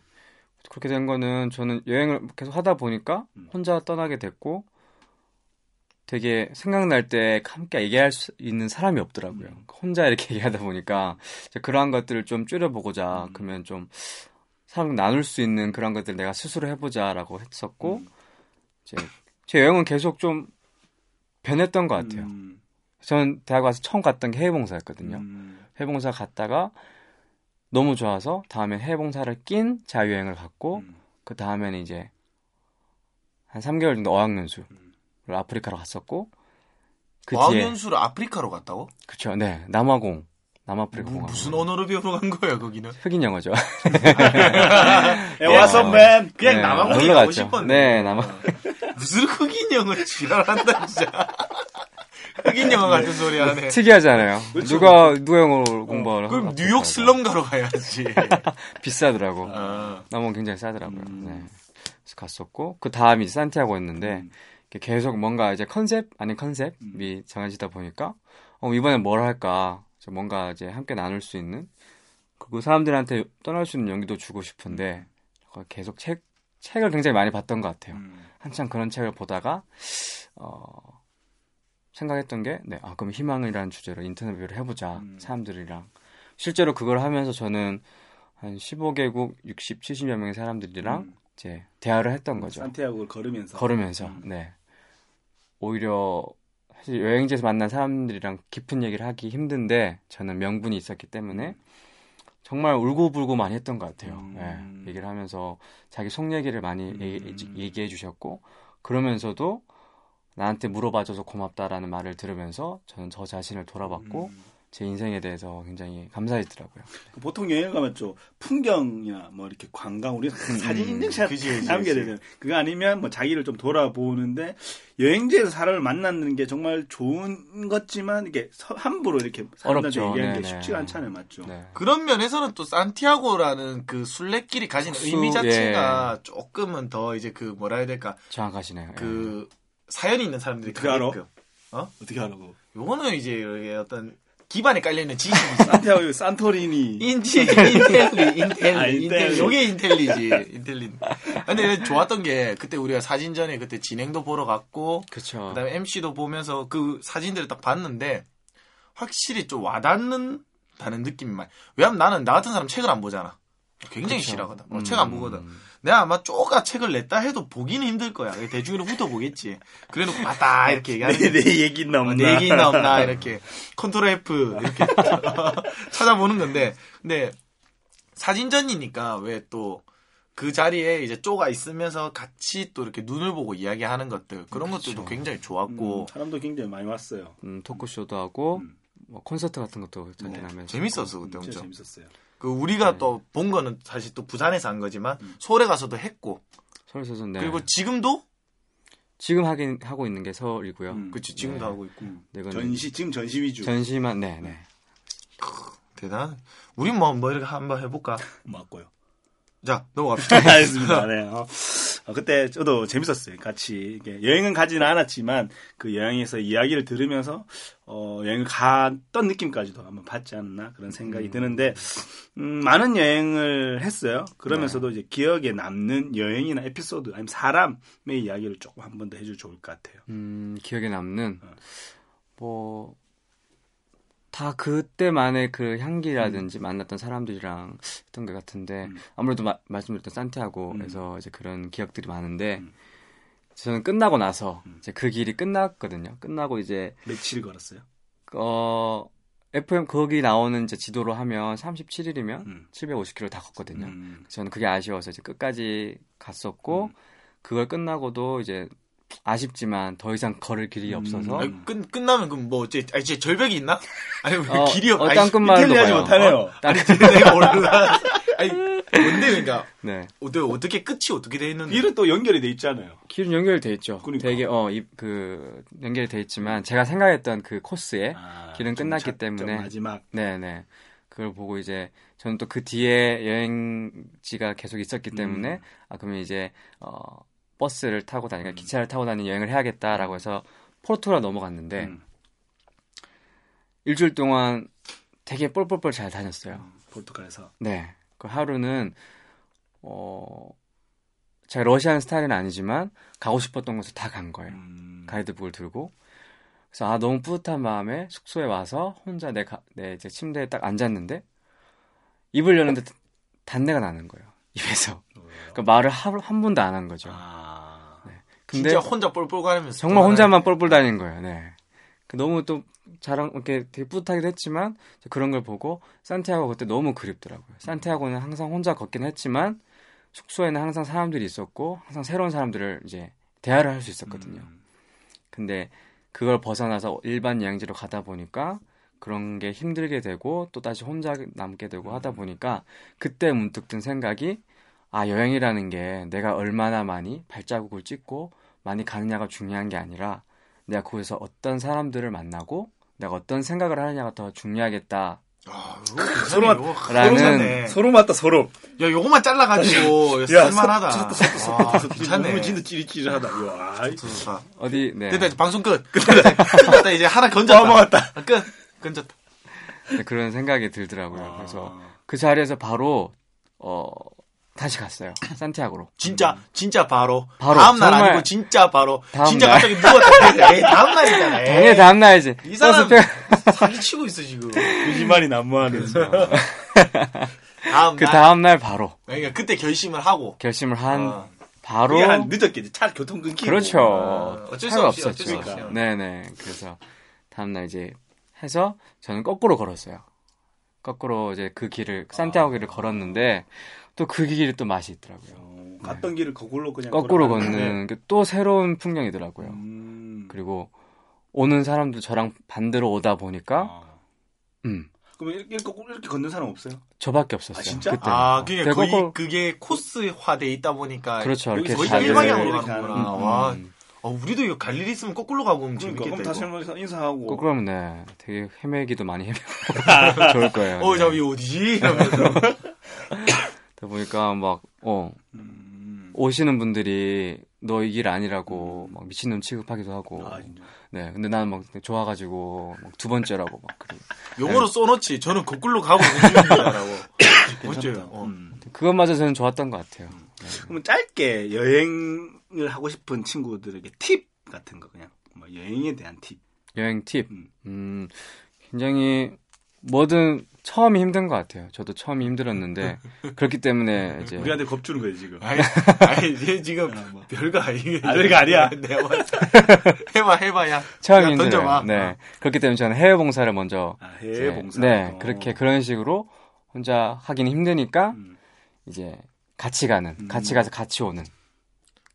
그렇게 된 거는 저는 여행을 계속 하다 보니까 음. 혼자 떠나게 됐고 되게 생각날 때 함께 얘기할 수 있는 사람이 없더라고요. 음. 혼자 이렇게 얘기하다 보니까 그러한 것들을 좀 줄여보고자 음. 그러면 좀 사람 나눌 수 있는 그런 것들 내가 스스로 해보자라고 했었고 음. 이제 제 여행은 계속 좀 변했던 것 같아요. 음. 저는 대학 와서 처음 갔던 게 해외봉사였거든요. 음. 해외봉사 갔다가 너무 좋아서 다음엔 해외봉사를 낀 자유여행을 갔고 음. 그 다음에는 이제 한 3개월 정도 어학연수를 음. 아프리카로 갔었고 그 어학연수를 아프리카로 갔다고? 그쵸 네 남아공 남아프리카 무, 공화국 무슨 언어를 배우러 간 거야, 거기는? 흑인 영어죠. 에와선맨 그냥 네, 남아공에 놀러 가고 갔죠. 싶었네. 네, 남아 무슨 흑인 영어 지랄한다, 진짜. 흑인 영어 같은 소리 하네. 특이하잖아요. 그렇죠, 누가 누가 영어를 공부하러 그럼 아프리카에 뉴욕 가. 슬럼 가러 가야지. 비싸더라고. 아, 남아공 굉장히 싸더라고요. 음. 네. 그래서 갔었고 그 다음이 산티아고였는데 음. 계속 뭔가 이제 컨셉 아닌 컨셉이 정해지다 보니까 어, 이번엔 뭘 할까 뭔가 이제 함께 나눌 수 있는 그리고 사람들한테 떠날 수 있는 용기도 주고 싶은데 계속 책 책을 굉장히 많이 봤던 것 같아요. 음. 한참 그런 책을 보다가 어, 생각했던 게, 네, 아, 그럼 희망이라는 주제로 인터뷰를 해보자. 음. 사람들이랑. 실제로 그걸 하면서 저는 한 15개국 60, 70여 명의 사람들이랑 음. 이제 대화를 했던 거죠. 산티아고를 걸으면서 걸으면서, 음. 네. 오히려 사실 여행지에서 만난 사람들이랑 깊은 얘기를 하기 힘든데 저는 명분이 있었기 때문에 정말 울고불고 많이 했던 것 같아요. 음. 예, 얘기를 하면서 자기 속 얘기를 많이 음. 얘기, 얘기해 주셨고 그러면서도 나한테 물어봐줘서 고맙다라는 말을 들으면서 저는 저 자신을 돌아봤고 음. 제 인생에 대해서 굉장히 감사했더라고요. 보통 여행 가면 좀 풍경이나 뭐 이렇게 관광 우리 사진 인증샷 그지, 그지, 남게. 되잖아요. 그거 아니면 뭐 자기를 좀 돌아보는데 여행지에서 사람을 만나는 게 정말 좋은 것지만 이게 서- 함부로 이렇게 사람들한테. 얘기하는 게 네네. 쉽지가 않잖아요, 맞죠? 네. 그런 면에서는 또 산티아고라는 그 순례길이 가진 수- 의미 자체가 예. 조금은 더 이제 그 뭐라 해야 될까 정확하시네요. 예. 그 사연이 있는 사람들이 어떻게 알아? 가게끔. 어떻게 하라고? 요거는 이제 이게 어떤 기반에 깔려 있는 지식이 있어. 산티아고 산토리니 인지 인텔리 아, 인텔리 인텔리. 인텔리 요게 인텔리지 인텔리. 근데 좋았던 게 그때 우리가 사진전에 그때 진행도 보러 갔고 그쵸. 그다음에 MC도 보면서 그 사진들을 딱 봤는데 확실히 좀 와닿는다는 느낌이 많이. 왜냐면 나는 나 같은 사람 책을 안 보잖아. 굉장히 그쵸. 싫어하거든. 어, 음. 책안 보거든. 내가 아마 쪼가 책을 냈다 해도 보기는 힘들 거야. 대중으로 훑어보겠지. 그래놓고 봤다 이렇게 얘기하는 내, 내 얘기는 어, 없나? 내 얘기 있나 없나 이렇게 컨트롤 F 이렇게 찾아보는 건데 근데 사진전이니까 왜 또 그 자리에 이제 쪼가 있으면서 같이 또 이렇게 눈을 보고 이야기하는 것들 그런 것들도 그쵸. 굉장히 음, 좋았고 사람도 굉장히 많이 왔어요. 음, 토크쇼도 하고 음. 뭐 콘서트 같은 것도 잠깐 네. 하면서 재밌었어 그때 엄청 재밌었어요. 그 우리가 네. 또본 거는 사실 또 부산에서 한 거지만 음. 서울에 가서도 했고 서울에서 네. 그리고 지금도 지금 하긴 하고 있는 게 서울이고요. 음. 그치 지금도 네. 하고 있고 음. 네, 전시 지금 전시 위주. 전시만 네, 네. 대단 우리 뭐, 뭐 이렇게 한번 해볼까 맞고요. 자 넘어갑시다 알겠습니다. 네. 어. 어, 그때 저도 재밌었어요. 같이 여행은 가지는 않았지만 그 여행에서 이야기를 들으면서 어, 여행을 갔던 느낌까지도 한번 받지 않나 그런 생각이 드는데 음, 많은 여행을 했어요. 그러면서도 이제 기억에 남는 여행이나 에피소드 아니면 사람의 이야기를 조금 한 번 더 해주면 좋을 것 같아요. 음, 기억에 남는 어. 뭐 다 그때만의 그 향기라든지 만났던 사람들이랑 했던 것 같은데 음. 아무래도 마- 말씀드렸던 산티아고에서 이제 그런 기억들이 많은데 음. 저는 끝나고 나서 음. 이제 그 길이 끝났거든요. 끝나고 이제 며칠 걸었어요? 어 FM 거기 나오는 이제 지도로 하면 37일이면 음. 750km 다 걷거든요. 음. 저는 그게 아쉬워서 이제 끝까지 갔었고 음. 그걸 끝나고도 이제 아쉽지만 더 이상 걸을 길이 음. 없어서 아니, 끝, 끝나면 그럼 뭐 이제, 아, 이제 절벽이 있나? 아니 뭐 어, 길이 없 어, 아니, 땅끝마을도 이탈리아지 가요. 못하네요. 아니 내가 몰라 아니 뭔데 그러니까 네. 어떻게, 어떻게 끝이 어떻게 돼 있는데 길은 또 연결이 돼 있잖아요. 길은 연결돼 있죠. 그러니까. 되게 어그 연결이 돼 있지만 제가 생각했던 그 코스에 아, 길은 좀 끝났기 때문에. 마지막 네네 그걸 보고 이제 저는 또 그 뒤에 여행지가 계속 있었기 때문에 음. 아 그러면 이제 어 버스를 타고 다니까 기차를 타고 다니는 여행을 해야겠다라고 해서 포르투갈 넘어갔는데 음. 일주일 동안 되게 뻘뻘뻘 잘 다녔어요. 포르투갈에서 네. 그 하루는 어 제가 러시안 스타일은 아니지만 가고 싶었던 곳을 다 간 거예요. 음. 가이드북을 들고. 그래서 아 너무 뿌듯한 마음에 숙소에 와서 혼자 내, 가, 내 이제 침대에 딱 앉았는데 입을 여는데 단내가 나는 거예요. 입에서. 그 말을 한, 한 번도 안 한 거죠. 아. 근데 진짜 혼자 뻘뻘 가면서 정말 혼자만 뻘뻘 다니는 거예요. 네. 그 너무 또 자랑 이렇게 되게 뿌듯하기도 했지만 그런 걸 보고 산티아고 그때 너무 그립더라고요. 산티아고는 항상 혼자 걷긴 했지만 숙소에는 항상 사람들이 있었고 항상 새로운 사람들을 이제 대화를 할 수 있었거든요. 음. 근데 그걸 벗어나서 일반 여행지로 가다 보니까 그런 게 힘들게 되고 또 다시 혼자 남게 되고 하다 보니까 그때 문득 든 생각이 아 여행이라는 게 내가 얼마나 많이 발자국을 찍고 많이 가느냐가 중요한 게 아니라 내가 거기서 어떤 사람들을 만나고 내가 어떤 생각을 하느냐가 더 중요하겠다. 아, 라는 괜찮네. 소름 왔다 소름. 야 요거만 잘라가지고 야, 쓸만하다 아. 괜찮네 너무 진짜 찌릿찌릿하다. 와. 어디 네. 됐다 이제 방송 끝 끝났다 이제 하나 건졌다 넘어갔다. 아, 끝 건졌다 네, 그런 생각이 들더라고요. 아. 그래서 그 자리에서 바로 어 다시 갔어요. 산티아고로. 진짜 진짜 바로 바로, 다음 날 아니고 진짜 바로 다음 진짜 날. 갑자기 누웠다 에이 다음 날이잖아 에이. 당연히 다음 날이지. 이 사람 버스 표- 사기 치고 있어 지금 거짓말이 난무하는. 다음 그 날 다음 날 바로 그러니까 그때 결심을 하고 결심을 한 어. 바로 한 늦었겠지. 차 교통 끊기고. 그렇죠. 어, 어쩔 수 없이, 어쩔 없었죠. 네네. 그래서 다음 날 이제 해서 저는 거꾸로 걸었어요. 거꾸로 이제 그 길을 산티아고 길을 걸었는데 또 그 길이 또 맛이 있더라고요. 어, 갔던 길을 거꾸로 그냥 거꾸로. 걷는 게 또 새로운 풍경이더라고요. 음. 그리고 오는 사람도 저랑 반대로 오다 보니까 아. 음 그럼 이렇게, 이렇게, 이렇게 걷는 사람 없어요? 저밖에 없었어요. 아, 진짜? 그때. 아 그게 거의 거꾸로- 그게 코스화돼 있다 보니까 그렇죠. 이렇게 거의 일방향으로 가는구나 하는, 음, 와 음. 어, 우리도 이거 갈 일 있으면 거꾸로 가보면 그러니까 그럼 재밌겠다 다시 이거. 한번 인사하고. 거꾸로 하면 네, 되게 헤매기도 많이 헤매고 좋을 거예요. 어, 네. 저, 이 어디지? 이러면서. 그러다 보니까 막, 어, 음. 오시는 분들이 너 이 길 아니라고 막 미친놈 취급하기도 하고. 아. 네, 근데 나는 막 좋아가지고 막 두 번째라고 막 그래. 용어로 써놓지. 저는 거꾸로 가고? 어. 음. 그것마저 저는 좋았던 것 같아요. 그러면 짧게 여행 을 하고 싶은 친구들에게 팁 같은 거 그냥 뭐 여행에 대한 팁. 여행 팁. 음. 음, 굉장히 뭐든 처음이 힘든 것 같아요. 저도 처음이 힘들었는데 그렇기 때문에 이제 우리한테 겁주는 거지 지금. 아니, 아니, 얘 지금 아, 뭐. 별거 아니게. 아, 별거 아니야? 내가 봤을 때. 해봐, 해봐, 야. 처음이 힘들어요. 던져봐. 네, 그렇기 때문에 저는 해외 봉사를 먼저 아, 해외 봉사. 네, 어. 그렇게 그런 식으로 혼자 하기는 힘드니까 음. 이제 같이 가는, 음. 같이 가서 같이 오는.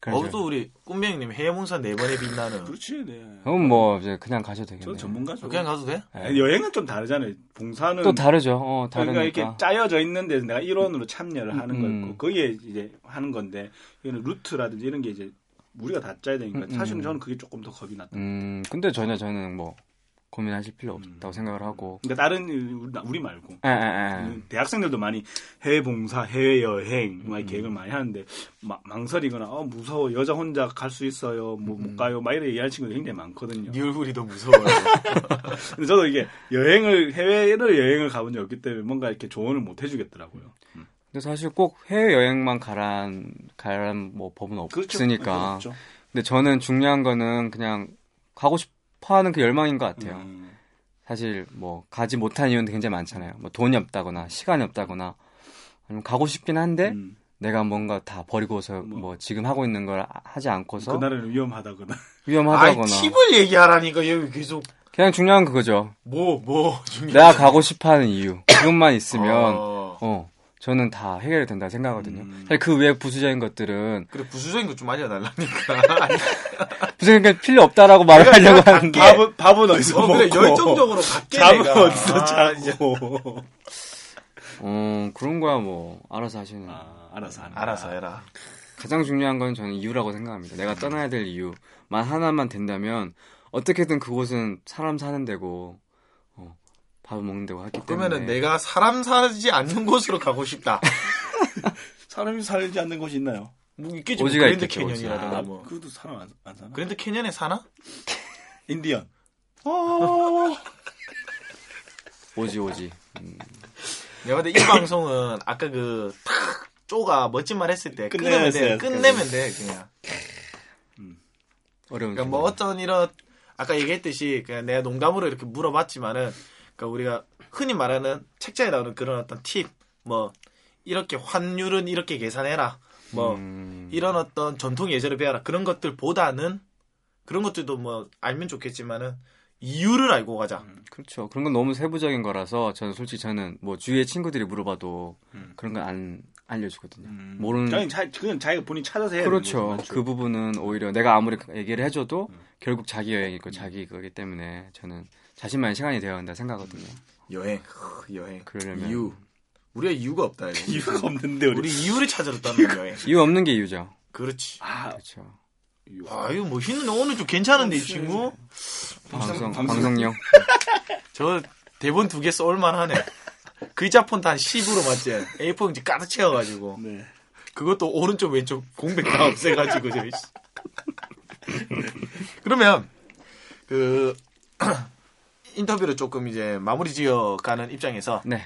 어. 또 우리 꿈뱅이님 해외몽사 네 번에 빛나는. 그렇지, 네. 그럼 뭐 이제 그냥 가셔도 저 되겠네요. 전문가죠. 그냥 가도 돼? 네. 여행은 좀 다르잖아요. 봉사는 또 다르죠. 어, 그러니까 다르니까. 이렇게 짜여져 있는데 내가 일원으로 참여를 하는 거 음. 있고 거기에 이제 하는 건데 이거는 루트라든지 이런 게 이제 우리가 다 짜야 되니까 음, 사실은 음. 저는 그게 조금 더 겁이 났다. 음, 근데 전혀 저는 뭐 고민하실 필요 음. 없다고 생각을 하고. 그러니까 다른 우리, 말고 에, 에, 에. 대학생들도 많이 해외 봉사, 해외 여행 막 음. 계획을 많이 하는데 막 망설이거나 어 무서워 여자 혼자 갈 수 있어요 뭐못 음. 가요 막 이렇게 얘기하는 친구들이 굉장히 많거든요. 네 얼굴이 더 무서워요. 근데 저도 이게 여행을 해외를 여행을 가본 적이 없기 때문에 뭔가 이렇게 조언을 못 해주겠더라고요. 음. 근데 사실 꼭 해외 여행만 가란 가란 뭐 법은 그렇죠. 없으니까. 그렇죠. 근데 저는 중요한 거는 그냥 가고 싶 어하는 그 열망인 것 같아요. 음. 사실 뭐 가지 못한 이유는 굉장히 많잖아요. 뭐 돈이 없다거나 시간이 없다거나 아니면 가고 싶긴 한데 음. 내가 뭔가 다 버리고서 뭐. 뭐, 지금 하고 있는 걸 하지 않고서 그날은 위험하다거나. 아이, 위험하다거나 팁을 얘기하라니까 여기 계속 그냥 중요한 건 그거죠. 뭐, 뭐, 중요한 내가 가고 싶어하는 이유 그것만 있으면 어. 어 저는 다 해결이 된다고 생각하거든요. 음. 사실 그 외 부수적인 것들은 그래, 부수적인 거좀 알려달라니까. 부수적인 게 필요 없다라고 말을 하려고 하는데 밥은 밥은 어디서 어, 먹고 그래, 열정적으로 갈게, 잠은 내가. 어디서 아. 자고. 어 그런 거야 뭐 알아서 하시는 아, 알아서 하는. 알아서 해라. 가장 중요한 건 저는 이유라고 생각합니다. 내가 떠나야 될 이유만 하나만 된다면 어떻게든 그곳은 사람 사는 데고 어, 밥을 먹는 데고 하기 때문에 그러면은 내가 사람 살지 않는 곳으로 가고 싶다. 사람이 살지 않는 곳이 있나요? 뭐 있겠지. 뭐 오지가 그랜드 있겠죠. 캐년이라든가 아, 뭐. 그것도 사람 안, 안 사나? 그랜드 캐년에 사나? 인디언. 오지 오지. 음, 내가 봤을 때이 방송은 아까 그, 탁, 쪼가 멋진 말 했을 때 끝내면 돼. 끝내면 돼, 그냥. 어려운 그러니까 뭐 질문. 어떤 이런, 아까 얘기했듯이 그냥 내가 농담으로 이렇게 물어봤지만은, 그러니까 우리가 흔히 말하는 책자에 나오는 그런 어떤 팁, 뭐, 이렇게 환율은 이렇게 계산해라. 뭐, 음, 이런 어떤 전통 예절을 배워라. 그런 것들보다는, 그런 것들도 뭐, 알면 좋겠지만은, 이유를 알고 가자. 그렇죠. 그런 건 너무 세부적인 거라서 저는 솔직히 저는 뭐 주위에 친구들이 물어봐도 음. 그런 건 안 알려주거든요. 음. 모르는 자기 자, 그건 자기가 본인 찾아서 해야 그렇죠. 되는 거죠. 그 부분은 오히려 내가 아무리 얘기를 해줘도 음. 결국 자기 여행이고 자기 거기 때문에 저는 자신만의 시간이 되어야 한다 생각하거든요. 여행, 크, 여행. 그러려면 이유. 우리가 이유가 없다. 이거. 이유가 없는데 우리. 우리 이유를 찾으러 떠나는 여행. 이유 없는 게 이유죠. 그렇지. 아, 그렇죠. 이유. 아, 이거 멋있는데 오늘 좀 괜찮은데, 이 어, 친구? 방송 방송- 방송용 저 대본 두 개 써올만 하네. 글자폰트 한 10으로 맞지? A4용지 가득 채워가지고. 네. 그것도 오른쪽 왼쪽 공백 다 없애가지고 저기. 그러면 그 인터뷰를 조금 이제 마무리 지어 가는 입장에서 네.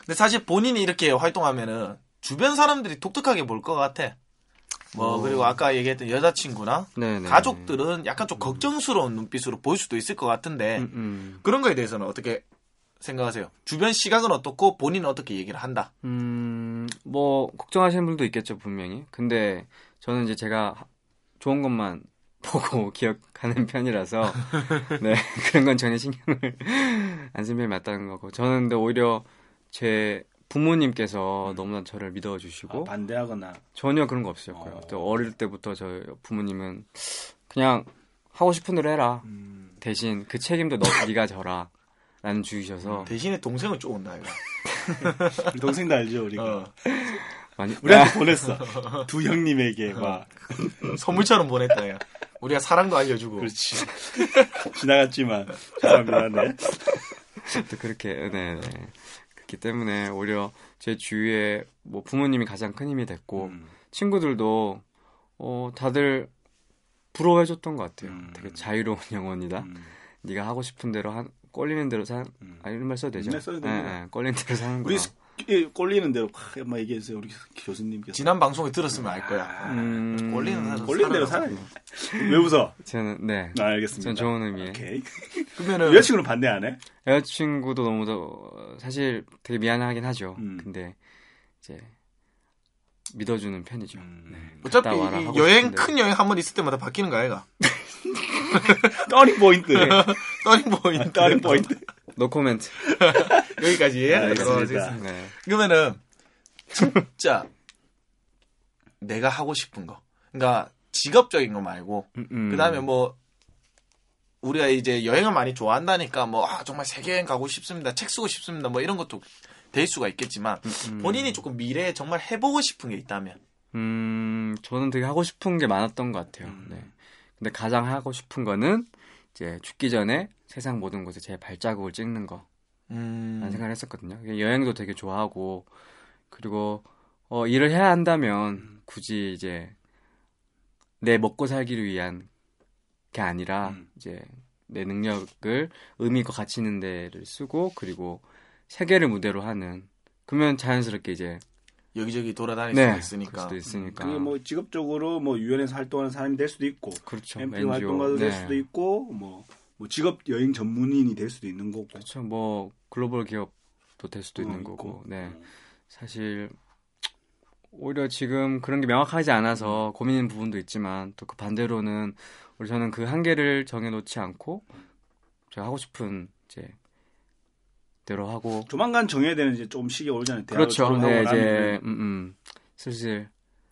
근데 사실 본인이 이렇게 활동하면은 주변 사람들이 독특하게 볼 것 같아. 뭐 그리고 아까 얘기했던 여자친구나 네네. 가족들은 약간 좀 걱정스러운 눈빛으로 볼 수도 있을 것 같은데 음, 음. 그런 거에 대해서는 어떻게 생각하세요? 주변 시각은 어떻고 본인은 어떻게 얘기를 한다? 음, 뭐 걱정하시는 분도 있겠죠 분명히. 근데 저는 이제 제가 하- 좋은 것만 보고 기억하는 편이라서 네 그런 건 전혀 신경을 안 쓰는 편이 맞다는 거고 저는 근데 오히려 제 부모님께서 너무나 저를 믿어주시고 아, 반대하거나 전혀 그런 거 없었고요. 어. 또 어릴 때부터 저 부모님은 그냥 하고 싶은 대로 해라. 음, 대신 그 책임도 너 네가 져라. 라는 주의셔서 대신에 동생을 쪼온다 이거. 동생도 알죠 우리가 어, 많이 우리한테 보냈어 두 형님에게 막 선물처럼 보냈다 야. 우리가 사랑도 알려주고. 그렇지 지나갔지만 죄송합니다 네. 또 그렇게 네, 네. 그렇기 때문에 오히려 제 주위에 뭐 부모님이 가장 큰 힘이 됐고 음, 친구들도 어 다들 부러워해줬던 것 같아요. 음. 되게 자유로운 영혼이다. 음, 네가 하고 싶은 대로 한 꼴리는 대로 사. 음. 아 이런 말 써도 되죠? 네, 써도. 예, 예, 꼴리는 대로 사는 거. 우리 꼴리는 대로 확 한번 얘기해주세요 우리 교수님께서 지난 방송에 들었으면 알 거야. 음, 꼴리는 대로 꼴리는 대로. 살아요 왜 웃어? 저는 네. 아, 알겠습니다 전 좋은 의미에. 오케이 그러면은 여자친구는 반대 안 해? 여자친구도 너무 더 사실 되게 미안하긴 하죠. 음. 근데 이제 믿어주는 편이죠. 음. 네. 어차피 여행 싶은데. 큰 여행 한 번 있을 때마다 바뀌는 거 아이가? turning point turning point. turning point 노 코멘트. 여기까지. 알겠습니다. 어, 네. 그러면은 진짜 내가 하고 싶은 거. 그러니까 직업적인 거 말고 음, 음. 그다음에 뭐 우리가 이제 여행을 많이 좋아한다니까 뭐 아, 정말 세계 여행 가고 싶습니다. 책 쓰고 싶습니다. 뭐 이런 것도 될 수가 있겠지만 음. 본인이 조금 미래에 정말 해보고 싶은 게 있다면 음, 저는 되게 하고 싶은 게 많았던 것 같아요. 음. 네. 근데 가장 하고 싶은 거는 이제 죽기 전에 세상 모든 곳에 제 발자국을 찍는 거. 음, 라는 생각을 했었거든요. 여행도 되게 좋아하고 그리고 어, 일을 해야 한다면 굳이 이제 내 먹고 살기를 위한 게 아니라 음. 이제 내 능력을 의미 있고 가치 있는 데를 쓰고 그리고 세계를 무대로 하는 그러면 자연스럽게 이제 여기저기 돌아다닐 네 그럴 있으니까 수도 있으니까 그게 뭐 직업적으로 뭐 유엔에서 활동하는 사람이 될 수도 있고 그렇죠 캠핑 활동가도 될 네. 수도 있고 뭐, 뭐 직업 여행 전문인이 될 수도 있는 거고 그렇죠 뭐 글로벌 기업도 될 수도 어, 있는 있고. 거고 네 음. 사실 오히려 지금 그런 게 명확하지 않아서 고민인 부분도 있지만 또 그 반대로는 우리 저는 그 한계를 정해놓지 않고 제가 하고 싶은 이제 대로 하고 조만간 정해야 되는 이제 좀 시기 오잖아요. 대학을 그렇죠. 네. 이제 음, 음, 슬슬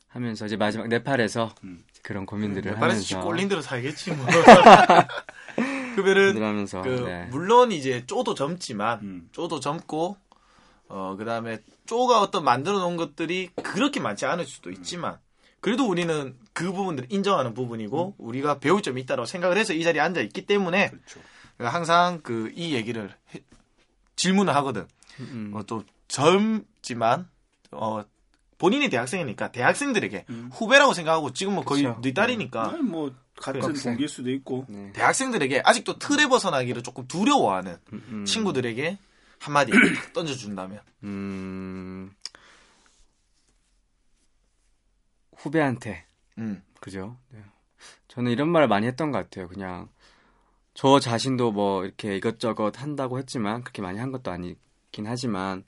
하면서 이제 마지막 네팔에서 음. 그런 고민들을 빨리 하면서 꼴린 대로 살겠지 뭐. 그러면은 하면서 그 네. 물론 이제 쪼도 젊지만 음. 쪼도 젊고 어 그다음에 쪼가 어떤 만들어 놓은 것들이 그렇게 많지 않을 수도 있지만 그래도 우리는 그 부분들을 인정하는 부분이고 우리가 배울 점이 있다고 생각을 해서 이 자리에 앉아 있기 때문에 그렇죠. 항상 그 이 얘기를 해- 질문을 하거든. 음, 어, 또 젊지만 어 본인이 대학생이니까 대학생들에게 음. 후배라고 생각하고 지금 뭐 거의 그쵸. 네 딸이니까 아니, 뭐 같은 학생. 동기일 수도 있고 네. 대학생들에게 아직도 틀에 벗어나기를 조금 두려워하는 음, 음. 친구들에게 한마디 딱 던져준다면 음, 후배한테 음. 그죠? 네. 저는 이런 말을 많이 했던 것 같아요. 그냥 저 자신도 뭐 이렇게 이것저것 한다고 했지만 그렇게 많이 한 것도 아니긴 하지만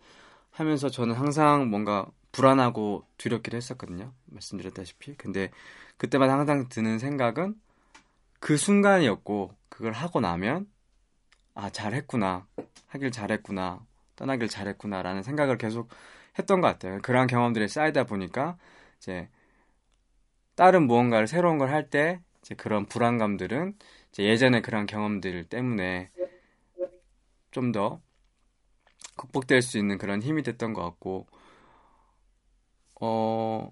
하면서 저는 항상 뭔가 불안하고 두렵기도 했었거든요. 말씀드렸다시피. 근데 그때마다 항상 드는 생각은 그 순간이었고 그걸 하고 나면 아 잘했구나 하길 잘했구나 떠나길 잘했구나라는 생각을 계속 했던 것 같아요. 그러한 경험들이 쌓이다 보니까 이제 다른 무언가를 새로운 걸 할 때 이제 그런 불안감들은 이제 예전의 그런 경험들 때문에 좀 더 극복될 수 있는 그런 힘이 됐던 것 같고 어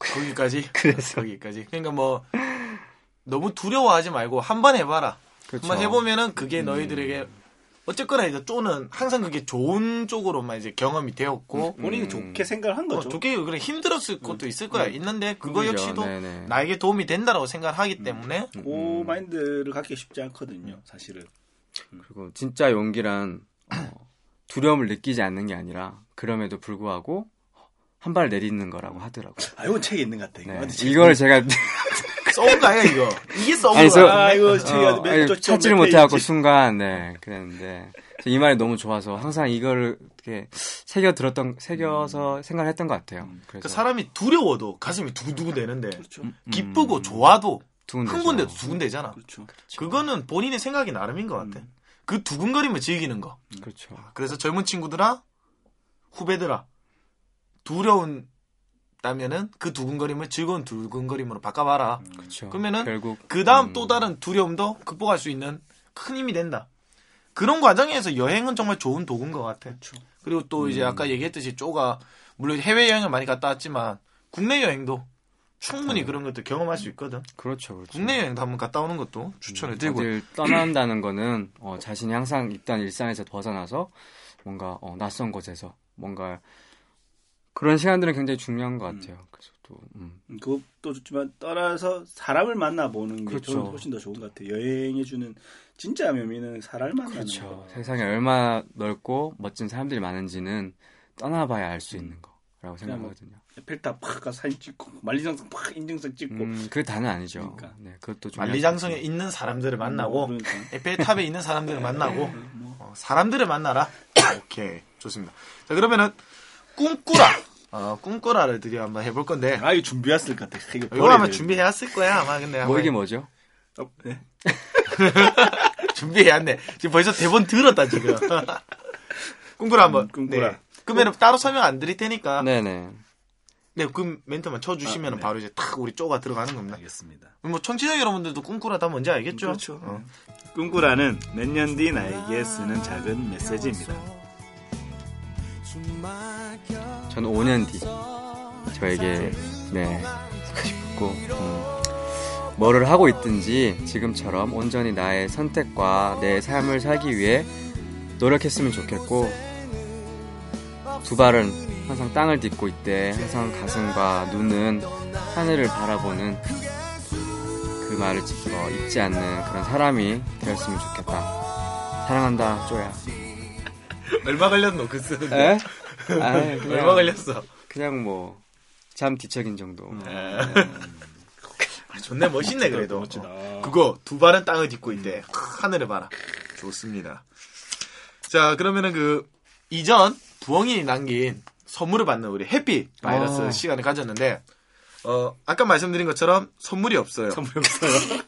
거기까지 그래서. 거기까지 그러니까 뭐 너무 두려워하지 말고 한 번 해봐라 그렇죠. 한번 해보면은 음. 그게 너희들에게 어쨌거나 이제 쪼는 항상 그게 좋은 쪽으로만 이제 경험이 되었고 본인이 음. 좋게 생각을 한 어, 거죠. 좋게 그래 힘들었을 것도 있을 거야 있는데 그거 힘들죠. 역시도 네네. 나에게 도움이 된다라고 생각을 하기 때문에 그 마인드를 갖기 쉽지 않거든요, 사실은. 그리고 진짜 용기란 어, 두려움을 느끼지 않는 게 아니라 그럼에도 불구하고 한 발 내딛는 거라고 하더라고요. 아, 이건 책에 있는 것 같아. 네. 이걸 제가 썩은가요 이거? 이게 저- 거야. 아, 이거 책에 어, 아니, 찾지를 몇 못해갖고. 순간 네 그랬는데 이 말이 너무 좋아서 항상 이걸 이렇게 새겨 들었던 새겨서 생각했던 것 같아요. 그래서 그러니까 사람이 두려워도 가슴이 두근두근 되는데 그렇죠. 기쁘고 좋아도 두근대죠. 흥분돼도 두근대잖아. 그렇죠. 그거는 본인의 생각이 나름인 것 같아. 그 두근거림을 즐기는 거. 그렇죠. 그래서 젊은 친구들아, 후배들아, 두려운다면은 그 두근거림을 즐거운 두근거림으로 바꿔봐라. 그렇죠. 그러면은 결국 그 다음 음. 또 다른 두려움도 극복할 수 있는 큰 힘이 된다. 그런 과정에서 여행은 정말 좋은 도구인 것 같아. 그리고 또 이제 아까 얘기했듯이 쪼가 물론 해외 여행을 많이 갔다 왔지만 국내 여행도 충분히 그런 것들 경험할 수 있거든. 그렇죠, 그렇죠. 국내 여행도 한번 갔다 오는 것도 추천을 드리고. 어딜 떠난다는 거는 어, 자신이 항상 있던 일상에서 벗어나서 뭔가 어, 낯선 곳에서 뭔가 그런 시간들은 굉장히 중요한 것 같아요. 그래서 또 음. 그것도 좋지만 떠나서 사람을 만나보는 게 그렇죠. 저는 훨씬 더 좋은 것 같아요. 여행해주는 진짜 묘미는 사람을 만나는 그렇죠. 거. 세상에 얼마나 넓고 멋진 사람들이 많은지는 떠나봐야 알 수 있는 거라고 생각하거든요. 에펠탑 팍 가서 사진 찍고 만리장성 팍 인증성 찍고 음, 그 다는 아니죠. 그러니까. 네, 그것도 좀 만리장성에 있는 사람들을 만나고 그러니까. 에펠탑에 있는 사람들을 만나고 어, 사람들을 만나라. 오케이 좋습니다. 자 그러면은 꿈꾸라. 어, 꿈꾸라를 드디어 한번 해볼 건데 아 이거 준비했을 것 같아. 이거 이거 아마 준비해왔을 거야 아마 근데 뭐 이게 뭐죠? 어, 네. 준비해왔네. 지금 벌써 대본 들었다 지금. 꿈꾸라 한번. 음, 꿈꾸라. 네. 그러면 따로 설명 안 드릴 테니까. 네. 네 네. 그 멘트만 쳐주시면 아, 네. 바로 이제 탁 우리 쪼가 들어가는 겁니다. 알겠습니다. 뭐 청취자 여러분들도 꿈꾸라 다 뭔지 알겠죠? 그렇죠. 어. 꿈꾸라는 몇 년 뒤 나에게 쓰는 작은 메시지입니다. 저는 5년 뒤 저에게 네 싶고 음, 뭐를 하고 있든지 지금처럼 온전히 나의 선택과 내 삶을 살기 위해 노력했으면 좋겠고 두 발은 항상 땅을 딛고 있대 항상 가슴과 눈은 하늘을 바라보는 그 말을 어, 잊지 않는 그런 사람이 되었으면 좋겠다. 사랑한다 쪼야. 얼마 걸렸노 그 쓰는데? 에? 아이, 그냥- 얼마 걸렸어? 그냥 뭐 잠 뒤척인 정도. 아, 좋네 멋있네 그래도. 멋지다. 어. 그거 두 발은 땅을 딛고 있대. 하늘을 봐라. 좋습니다. 자 그러면은 그 이전 부엉이 남긴 선물을 받는 우리 해피 바이러스 아. 시간을 가졌는데 어 아까 말씀드린 것처럼 선물이 없어요. 선물 없어요.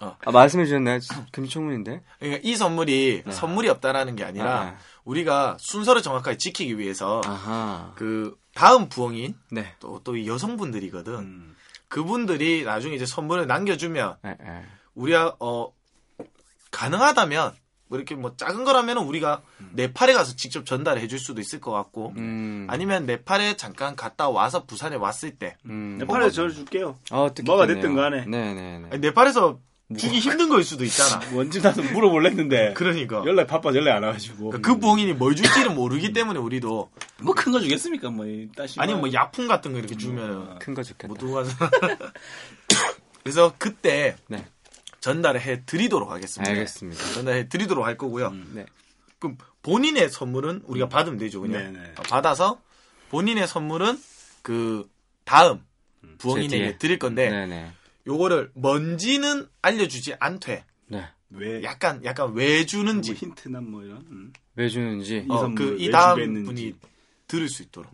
아 말씀해 주셨나요? 금초문인데. 그러니까 이 선물이 선물이 없다라는 게 아니라 아. 우리가 순서를 정확하게 지키기 위해서 아하. 그 다음 부엉인 네. 또또이 여성분들이거든. 음. 그분들이 나중에 이제 선물을 남겨주면 에, 에. 우리가 어 가능하다면 뭐 이렇게 뭐 작은 거라면은 우리가 네팔에 가서 직접 전달해 줄 수도 있을 것 같고 음. 아니면 네팔에 잠깐 갔다 와서 부산에 왔을 때 음. 네팔에 저 줄게요. 어, 뭐가. 됐든 간에. 네네네. 아니, 네팔에서 주기 힘든 거일 수도 있잖아. 원지 나서 물어볼랬는데 그러니까 연락 바빠 연락 안 와가지고. 그 부엉이니 뭘 줄지는 모르기 때문에 우리도 뭐 큰 거 주겠습니까? 뭐 따시. 아니면 뭐 약품 같은 거 이렇게 주면 큰거 좋겠다. 못 두고 가서 그래서 그때 네. 전달을 해 드리도록 하겠습니다. 알겠습니다. 전달해 드리도록 할 거고요. 네. 그럼 본인의 선물은 우리가 받으면 되죠, 그냥. 네네. 어, 받아서 본인의 선물은 그 다음 제 뒤에. 부엉이에게 드릴 건데 네네. 요거를 뭔지는 알려주지 않되 네. 왜 약간 약간 왜 주는지 뭐 힌트나 뭐 이런. 음. 왜 주는지. 이 어, 선물을 그이왜 다음 준비했는지. 분이 들을 수 있도록.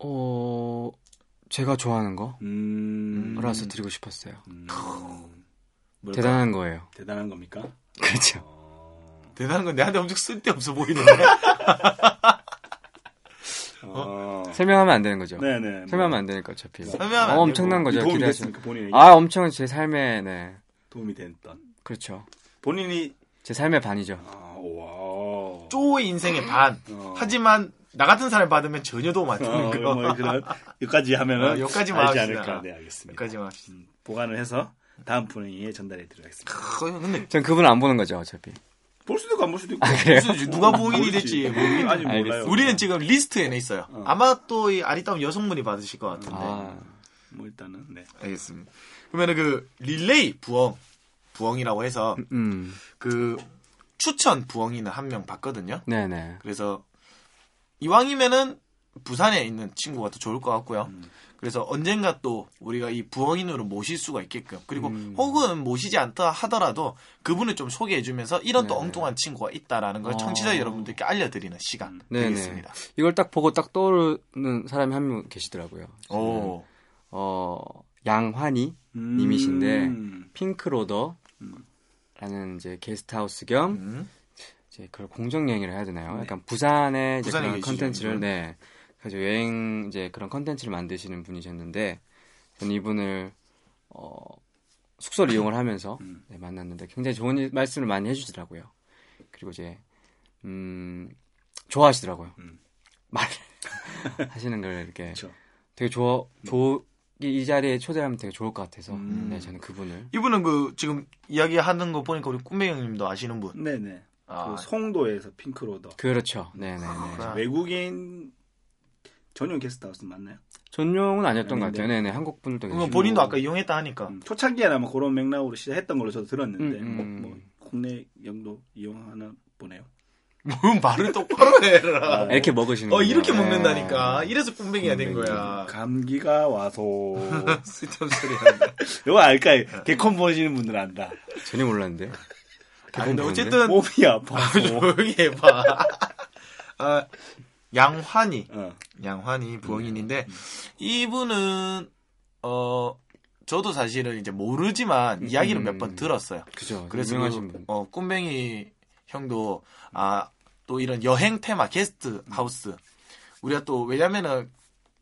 어, 제가 좋아하는 거라서 음. 드리고 싶었어요. 음. 대단한 거예요. 대단한 겁니까? 그렇죠. 대단한 건 내한테 엄청 쓸데없어 보이는데. 어. 설명하면 안 되는 거죠. 네네. 설명하면 안 되니까 어차피. 설명하면 안 어, 엄청난 거죠. 도움이 기대하시면. 됐습니까 본인에게? 아, 엄청 제 삶에 네. 도움이 됐던. 그렇죠. 본인이 제 삶의 반이죠. 아, 와. 쪼의 인생의 반. 어. 하지만 나 같은 사람 받으면 전혀 도움 안 되는 어, 거. 뭐 그런 여기까지 하면은 어, 여기까지만 알지 합시다. 않을까. 네, 알겠습니다. 여기까지만 합시다. 음, 보관을 해서 다음 분에게 전달해 드리겠습니다. 전 그분 안 보는 거죠, 어차피. 볼 수도 있고 안 볼 수도 있고. 무슨 누가 모르지. 될지 모르겠는데. 아직 몰라요. 알겠습니다. 우리는 지금 리스트에 내 있어요. 어. 아마 또 이 아리따운 여성분이 받으실 것 같은데. 아, 뭐 일단은 네. 알겠습니다. 그러면은 그 릴레이 부엉 부엉이라고 해서 음. 그 추천 부엉이는 한명 봤거든요. 네네. 그래서 이왕이면은 부산에 있는 친구가 더 좋을 것 같고요. 음. 그래서 언젠가 또 우리가 이 부엉인으로 모실 수가 있게끔 그리고 음. 혹은 모시지 않다 하더라도 그분을 좀 소개해주면서 이런 또 네네. 엉뚱한 친구가 있다라는 걸 어. 청취자 여러분들께 알려드리는 시간 네네. 되겠습니다. 이걸 딱 보고 딱 떠오르는 사람이 한 명 계시더라고요. 오, 어, 양환희 음. 님이신데 핑크로더라는 이제 게스트하우스 겸 음. 이제 그걸 공정 여행이라 해야 되나요? 네. 약간 부산에 그런 계시죠, 컨텐츠를? 네. 그래서 여행 이제 그런 컨텐츠를 만드시는 분이셨는데 저는 이분을 어 숙소를 이용을 하면서 음. 네, 만났는데 굉장히 좋은 일- 말씀을 많이 해주시더라고요. 그리고 이제 음 좋아하시더라고요. 음. 말 하시는 걸 이렇게 그렇죠. 되게 좋아 좋. 이, 이 자리에 초대하면 되게 좋을 것 같아서 음. 네 저는 그분을 이분은 그 지금 이야기하는 거 보니까 우리 꿈매 형님도 아시는 분. 네네. 아, 그 송도에서 핑크로더. 그렇죠 네네네 아. 외국인 전용 게스트하우스 맞나요? 전용은 아니었던 것 아닌데. 같아요 네네 한국 분들도 그러면 계시고. 본인도 아까 이용했다 하니까 음, 초창기에는 아마 그런 맥락으로 시작했던 걸로 저도 들었는데 음, 뭐, 음. 뭐 국내 영도 이용하나 보네요. 뭐 말을 똑바로 해라. 아, 이렇게 먹으시는 어 거예요. 이렇게 네. 먹는다니까. 이래서 꿈뱅이가 된 거야. 감기가 와서 쓸데없는 소리 한다. 이거 알까? 개콘 보시는 분들 안다. 전혀 몰랐는데. 아, 근데 보는데? 어쨌든 몸이 아파서. 조용히 해봐. 아, 양환이, 어. 양환이 부엉인인데 이분은 어 저도 사실은 이제 모르지만 이야기를 음. 몇번 들었어요. 그죠. 그래서 그, 분. 어 꿈뱅이 형도 아 또 이런 여행 테마 게스트 하우스 우리가 또 왜냐면은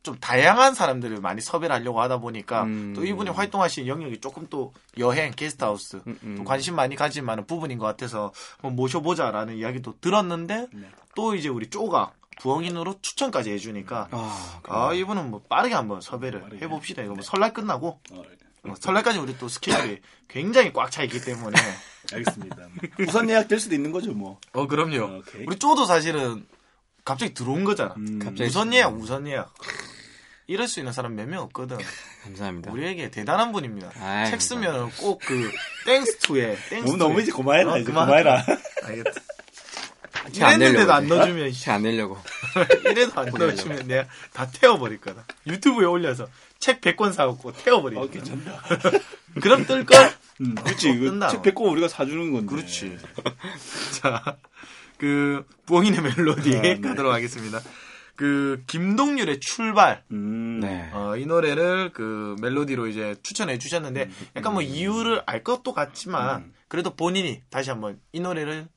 좀 다양한 사람들을 많이 섭외를 하려고 하다 보니까 음. 또 이분이 활동하시는 영역이 조금 또 여행 게스트 하우스 음, 음. 또 관심 많이 가질 만한 부분인 것 같아서 한번 모셔보자라는 이야기도 들었는데 네. 또 이제 우리 쪼가 부엉인으로 추천까지 해주니까 아, 아 이분은 뭐 빠르게 한번 섭외를 빠르게. 해봅시다 이거 뭐 설날 끝나고 어, 어, 설날까지 우리 또 스케줄이 굉장히 꽉 차 있기 때문에 알겠습니다. 우선 예약 될 수도 있는 거죠, 뭐. 어 그럼요 오케이. 우리 쪼도 사실은 갑자기 들어온 거잖아 음, 갑자기 우선 예약 우선 예약 이럴 수 있는 사람 몇 명 없거든 감사합니다. 우리에게 대단한 분입니다 아이, 책 쓰면 꼭 그 thanks to에 thanks 너무 이제 고마해라, 어, 이제. 고마해라. 알겠다 이랬는데도 안 넣어주면 책안 내려고. 이래도 안 넣어주면 내가 다 태워버릴 거다. 유튜브에 올려서 책 100권 사갖고 태워버릴 어, 거야. 괜찮다. 그럼 뜰걸? 음, 그렇지. 뜬다. 책 뺏고 우리가 사주는 건데. 그렇지. 자, 그, 부엉이네 멜로디 아, 네. 가도록 하겠습니다. 그, 김동률의 출발. 음. 네. 어, 이 노래를 그 멜로디로 이제 추천해 주셨는데, 약간 뭐 이유를 알 것도 같지만, 음. 그래도 본인이 다시 한번 이 노래를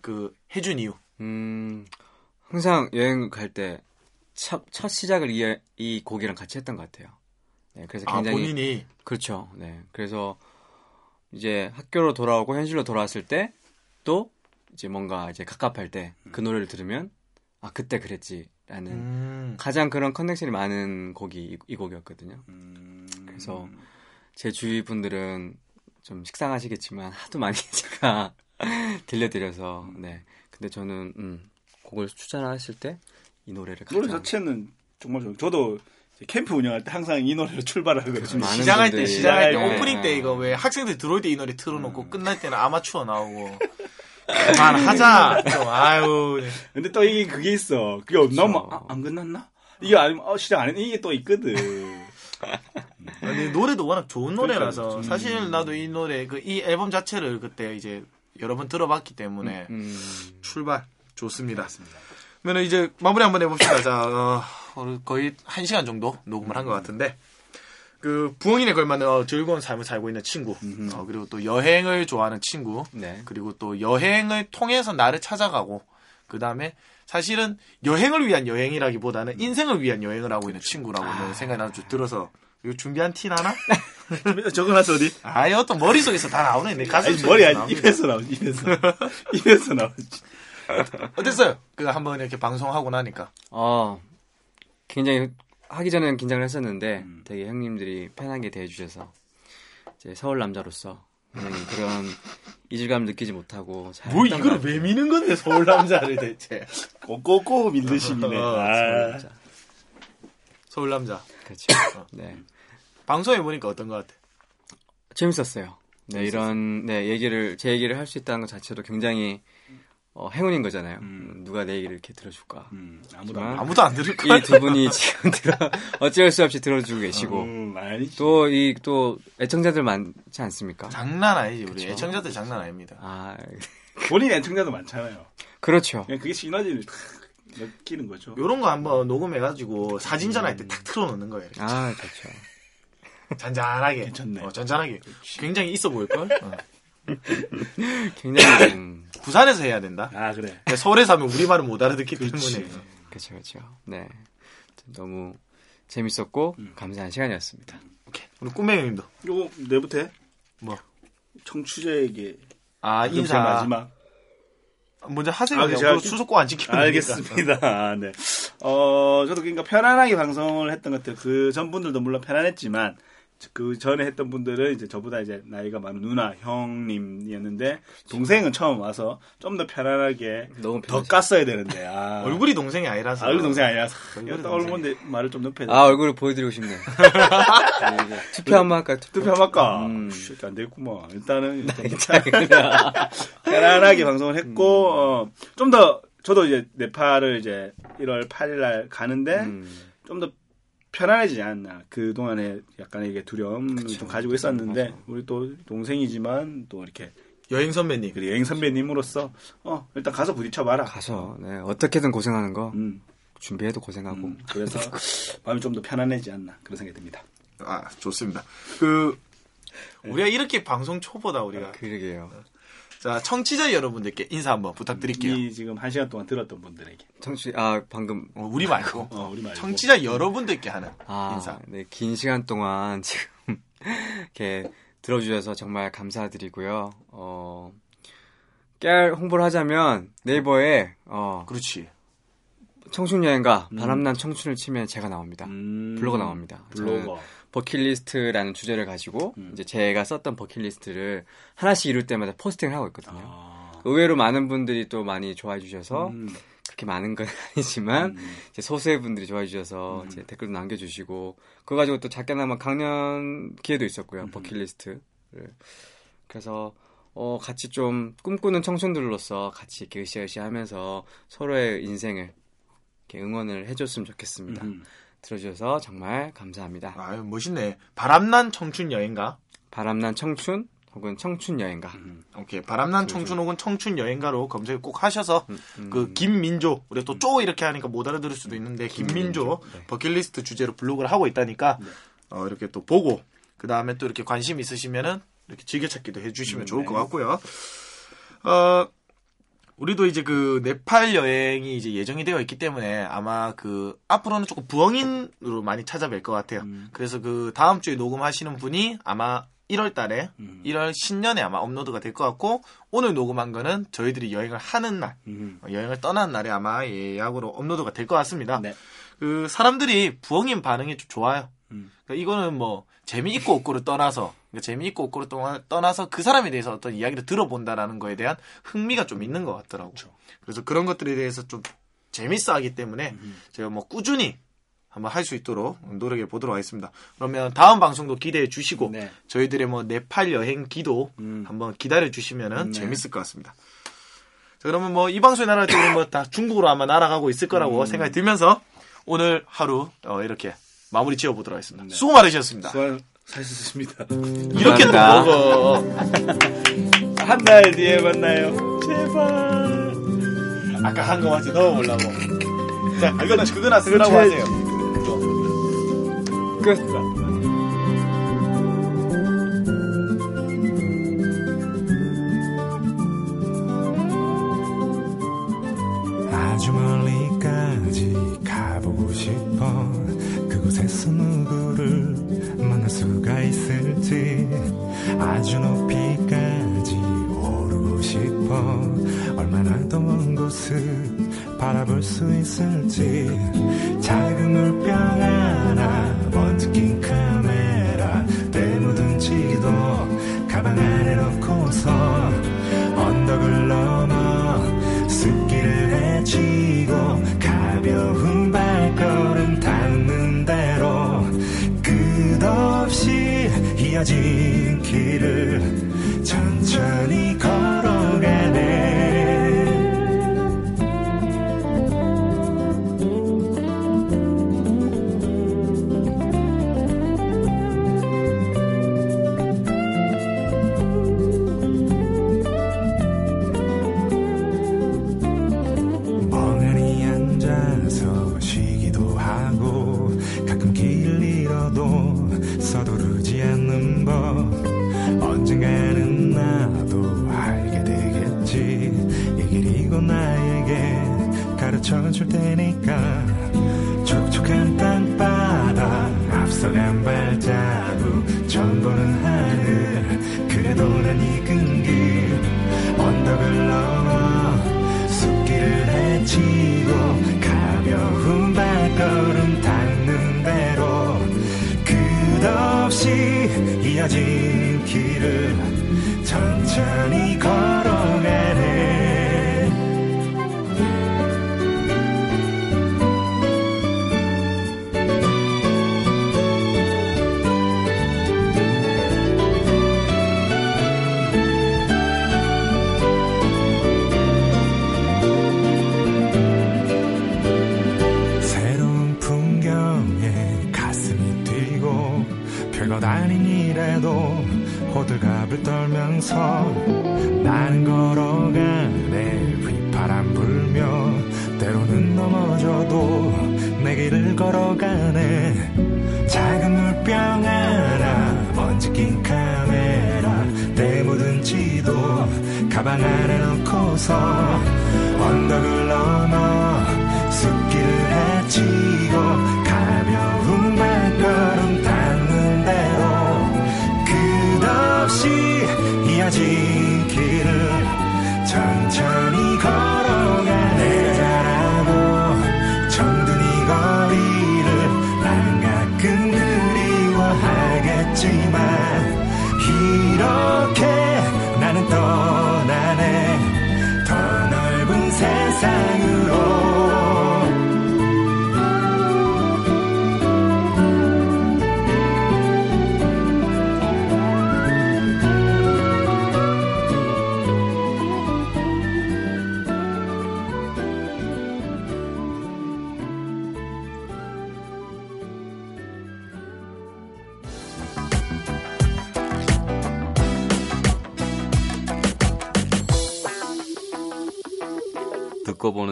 그, 해준 이유. 음, 항상 여행 갈때 첫, 첫 시작을 이, 이 곡이랑 같이 했던 것 같아요. 네, 그래서 아, 굉장히 본인이. 그렇죠. 네, 그래서 이제 학교로 돌아오고 현실로 돌아왔을 때 또 이제 뭔가 이제 갑갑할 때 그 노래를 들으면 아 그때 그랬지라는 음. 가장 그런 커넥션이 많은 곡이 이, 이 곡이었거든요. 음. 그래서 제 주위 분들은 좀 식상하시겠지만 하도 많이 제가 들려드려서 네. 근데 저는 음, 곡을 추천하실 때 이 노래를 노래 가장 자체는 정말 좋아요. 저도 캠프 운영할 때 항상 이 노래로 출발하거든요. 그렇죠. 시작할 때, 시작할 때, 네. 오프닝 때 이거 왜 학생들 들어올 때 이 노래 틀어놓고 끝날 때는 아마추어 나오고. 그만하자! 좀, 아유. 근데 또 이게 그게 있어. 그게 없나? 뭐, 아, 안 끝났나? 이게 아니면 어, 시작 안 했네. 이게 또 있거든. 근데 노래도 워낙 좋은 노래라서 그러니까요. 사실 나도 이 노래, 그 이 앨범 자체를 그때 이제 여러 번 들어봤기 때문에 음, 출발 좋습니다. 그러면 이제 마무리 한번 해봅시다. 자, 어, 오늘 거의 한 시간 정도 녹음을 한 것 같은데 그 부엉이에 걸맞는 어, 즐거운 삶을 살고 있는 친구, 음흠. 어, 그리고 또 여행을 좋아하는 친구, 네. 그리고 또 여행을 통해서 나를 찾아가고 그 다음에 사실은 여행을 위한 여행이라기보다는 인생을 위한 여행을 하고 있는 친구라고 생각이 나는 좀 들어서 이거 준비한 티 나나? 적어놨어, 어디? 아, 이거 또 머릿속에서 다 나오네. 내 가슴 아니, 머리 아니. 입에서 나오지, 입에서. 입에서 나오지. 어땠어요? 그 한번 이렇게 방송하고 나니까. 어, 굉장히 하기 전에는 긴장을 했었는데 음. 되게 형님들이 편하게 대해주셔서 이제 서울 남자로서 굉장히 그런 이질감 느끼지 못하고 잘뭐 이걸. 왜 미는 건데 서울 남자를 대체. 꼬꼬꼬 밀드심이네. 어, 아. 서울 남자. 그렇죠. 어. 네. 방송해 보니까 어떤 것 같아? 재밌었어요. 네, 이런 네 얘기를 제 얘기를 할 수 있다는 것 자체도 굉장히 어, 행운인 거잖아요. 음. 누가 내 얘기를 이렇게 들어줄까? 음, 아무도 안 아무도 안 들을 거야. 이 두 분이 지금 들어 어쩔 수 없이 들어주고 계시고 음. 또이또 애청자들 많지 않습니까? 장난 아니지 우리 그쵸. 애청자들 장난 아닙니다. 아 본인 애청자도 많잖아요. 그렇죠. 그게 시너지를 끼는 거죠. 요런 거 한번 녹음해가지고 사진 전할 때 탁 틀어놓는 거예요. 이렇게. 아 좋죠. 잔잔하게. 괜찮네. 어, 잔잔하게. 굉장히 있어 보일걸? 어. 굉장히 좀 부산에서 해야 된다. 아 그래. 서울에서 하면 우리말을 못 알아듣기 그렇지. 때문에. 그렇죠 그렇죠. 네 너무 재밌었고 음. 감사한 시간이었습니다. 오케이. 우리 꿈맹이님도. 요거 내부터 해. 뭐. 청취자에게 아, 인사 인사. 마지막. 먼저 하세요. 아. 제가 그거 수속고 안 되니까. 알겠습니다. 아, 네. 어, 저도 그러니까 편안하게 방송을 했던 것 같아요. 그 전분들도 물론 편안했지만 그 전에 했던 분들은 이제 저보다 이제 나이가 많은 누나, 형님이었는데 동생은 처음 와서 좀 더 편안하게 너무 더. 깠어야 되는데 아, 얼굴이 동생이 아니라서. 얼굴 동생 아니라서. 얼굴인데 말을 좀 높여야 돼. 아 얼굴을 보여드리고 싶네. 투표 한번 할까요? 투표. 투표 한번 할까? 음. 씨, 안 되겠구만. 일단은 편안하게 방송을 했고 어, 좀더 저도 이제 네팔을 이제 1월 8일 날 가는데 음. 좀더 편안해지지 않나. 그 동안에 약간의 이게 두려움을 좀 가지고 있었는데 우리 또 동생이지만 또 이렇게 여행 선배님. 그리고 여행 선배님으로서 어 일단 가서 부딪혀봐라. 가서 네, 어떻게든 고생하는 거 음, 준비해도 고생하고 음, 그래서 마음이 좀 더 편안해지지 않나 그런 생각이 듭니다. 아, 좋습니다. 그, 우리가 이렇게 방송 초보다, 우리가. 그러게요. 자, 청취자 여러분들께 인사 한번 부탁드릴게요. 이 지금 한 시간 동안 들었던 분들에게 청취 아 방금 어, 우리 말고. 어, 우리 말고 청취자 여러분들께 하는 아, 인사. 네, 긴 시간 동안 지금 이렇게 들어주셔서 정말 감사드리고요. 어, 깨알 홍보를 하자면 네이버에 어, 그렇지. 청춘 여행가 바람난 청춘을 치면 제가 나옵니다. 음, 블로그 나옵니다. 블로거. 버킷리스트라는 주제를 가지고 음. 이제 제가 썼던 버킷리스트를 하나씩 이룰 때마다 포스팅을 하고 있거든요. 아, 의외로 많은 분들이 또 많이 좋아해 주셔서 음, 그렇게 많은 건 아니지만 음. 이제 소수의 분들이 좋아해 주셔서 이제 댓글도 남겨주시고 그거 가지고 또 작게나마 강연 기회도 있었고요 버킷리스트를 그래서 어 같이 좀 꿈꾸는 청춘들로서 같이 이렇게 으쌰으쌰 하면서 서로의 인생을 이렇게 응원을 해줬으면 좋겠습니다 음. 들어주셔서 정말 감사합니다 아유, 멋있네. 바람난 청춘 여행가. 바람난 청춘 혹은 청춘 여행가 음. 오케이. 바람난 청춘 혹은 청춘 여행가로 검색을 꼭 하셔서 음. 그 김민조 우리 또 쪼 이렇게 하니까 못 알아들을 수도 있는데 김민조 네. 버킷리스트 주제로 블로그를 하고 있다니까 어, 이렇게 또 보고 그 다음에 또 이렇게 관심 있으시면은 이렇게 즐겨찾기도 해주시면 음, 좋을 네. 것 같고요. 어 우리도 이제 그 네팔 여행이 이제 예정이 되어 있기 때문에 아마 그 앞으로는 조금 부엉인으로 많이 찾아뵐 것 같아요. 음. 그래서 그 다음 주에 녹음하시는 분이 아마 1월 달에 음. 1월 신년에 아마 업로드가 될 것 같고 오늘 녹음한 거는 저희들이 여행을 하는 날 음. 어, 여행을 떠난 날에 아마 예약으로 업로드가 될 것 같습니다. 네. 그 사람들이 부엉인 반응이 좀 좋아요. 음. 그러니까 이거는 뭐 재미있고 없고를 떠나서 그러니까 재미있고 없고를 떠나- 떠나서 그 사람에 대해서 어떤 이야기를 들어본다라는 거에 대한 흥미가 좀 있는 것 같더라고. 그렇죠. 그래서 그런 것들에 대해서 좀 재밌어 하기 때문에 음. 제가 뭐 꾸준히 한번 할 수 있도록 노력해 보도록 하겠습니다. 그러면 다음 방송도 기대해 주시고 네. 저희들의 뭐 네팔 여행 기도 음. 한번 기다려 주시면은 네. 재밌을 것 같습니다. 자, 그러면 뭐 이 방송에 날아갈 때 우리 뭐다 중국으로 아마 날아가고 있을 거라고 음. 생각이 들면서 오늘 하루 어, 이렇게 마무리 지어 보도록 하겠습니다. 네. 수고 많으셨습니다. 수고하셨습니다. 이렇게 또 감사합니다. 먹어. 한 달 뒤에 만나요. 제발. 아까 한거 맞지? 넣어보려고. 자, 그거는 그거나 쓰라고. 하세요. 끝 아주 멀리까지 가보고 싶어 그곳에서 누구를 수가 있을지 아주 높이까지 오르고 싶어 얼마나 더 먼 곳을 바라볼 수 있을지 작은 물병 하나 가진 길을 천천히 느껴진 길을 천천히 걸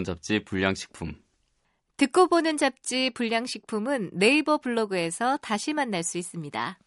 보는 잡지 불량식품. 듣고 보는 잡지 불량식품은 네이버 블로그에서 다시 만날 수 있습니다.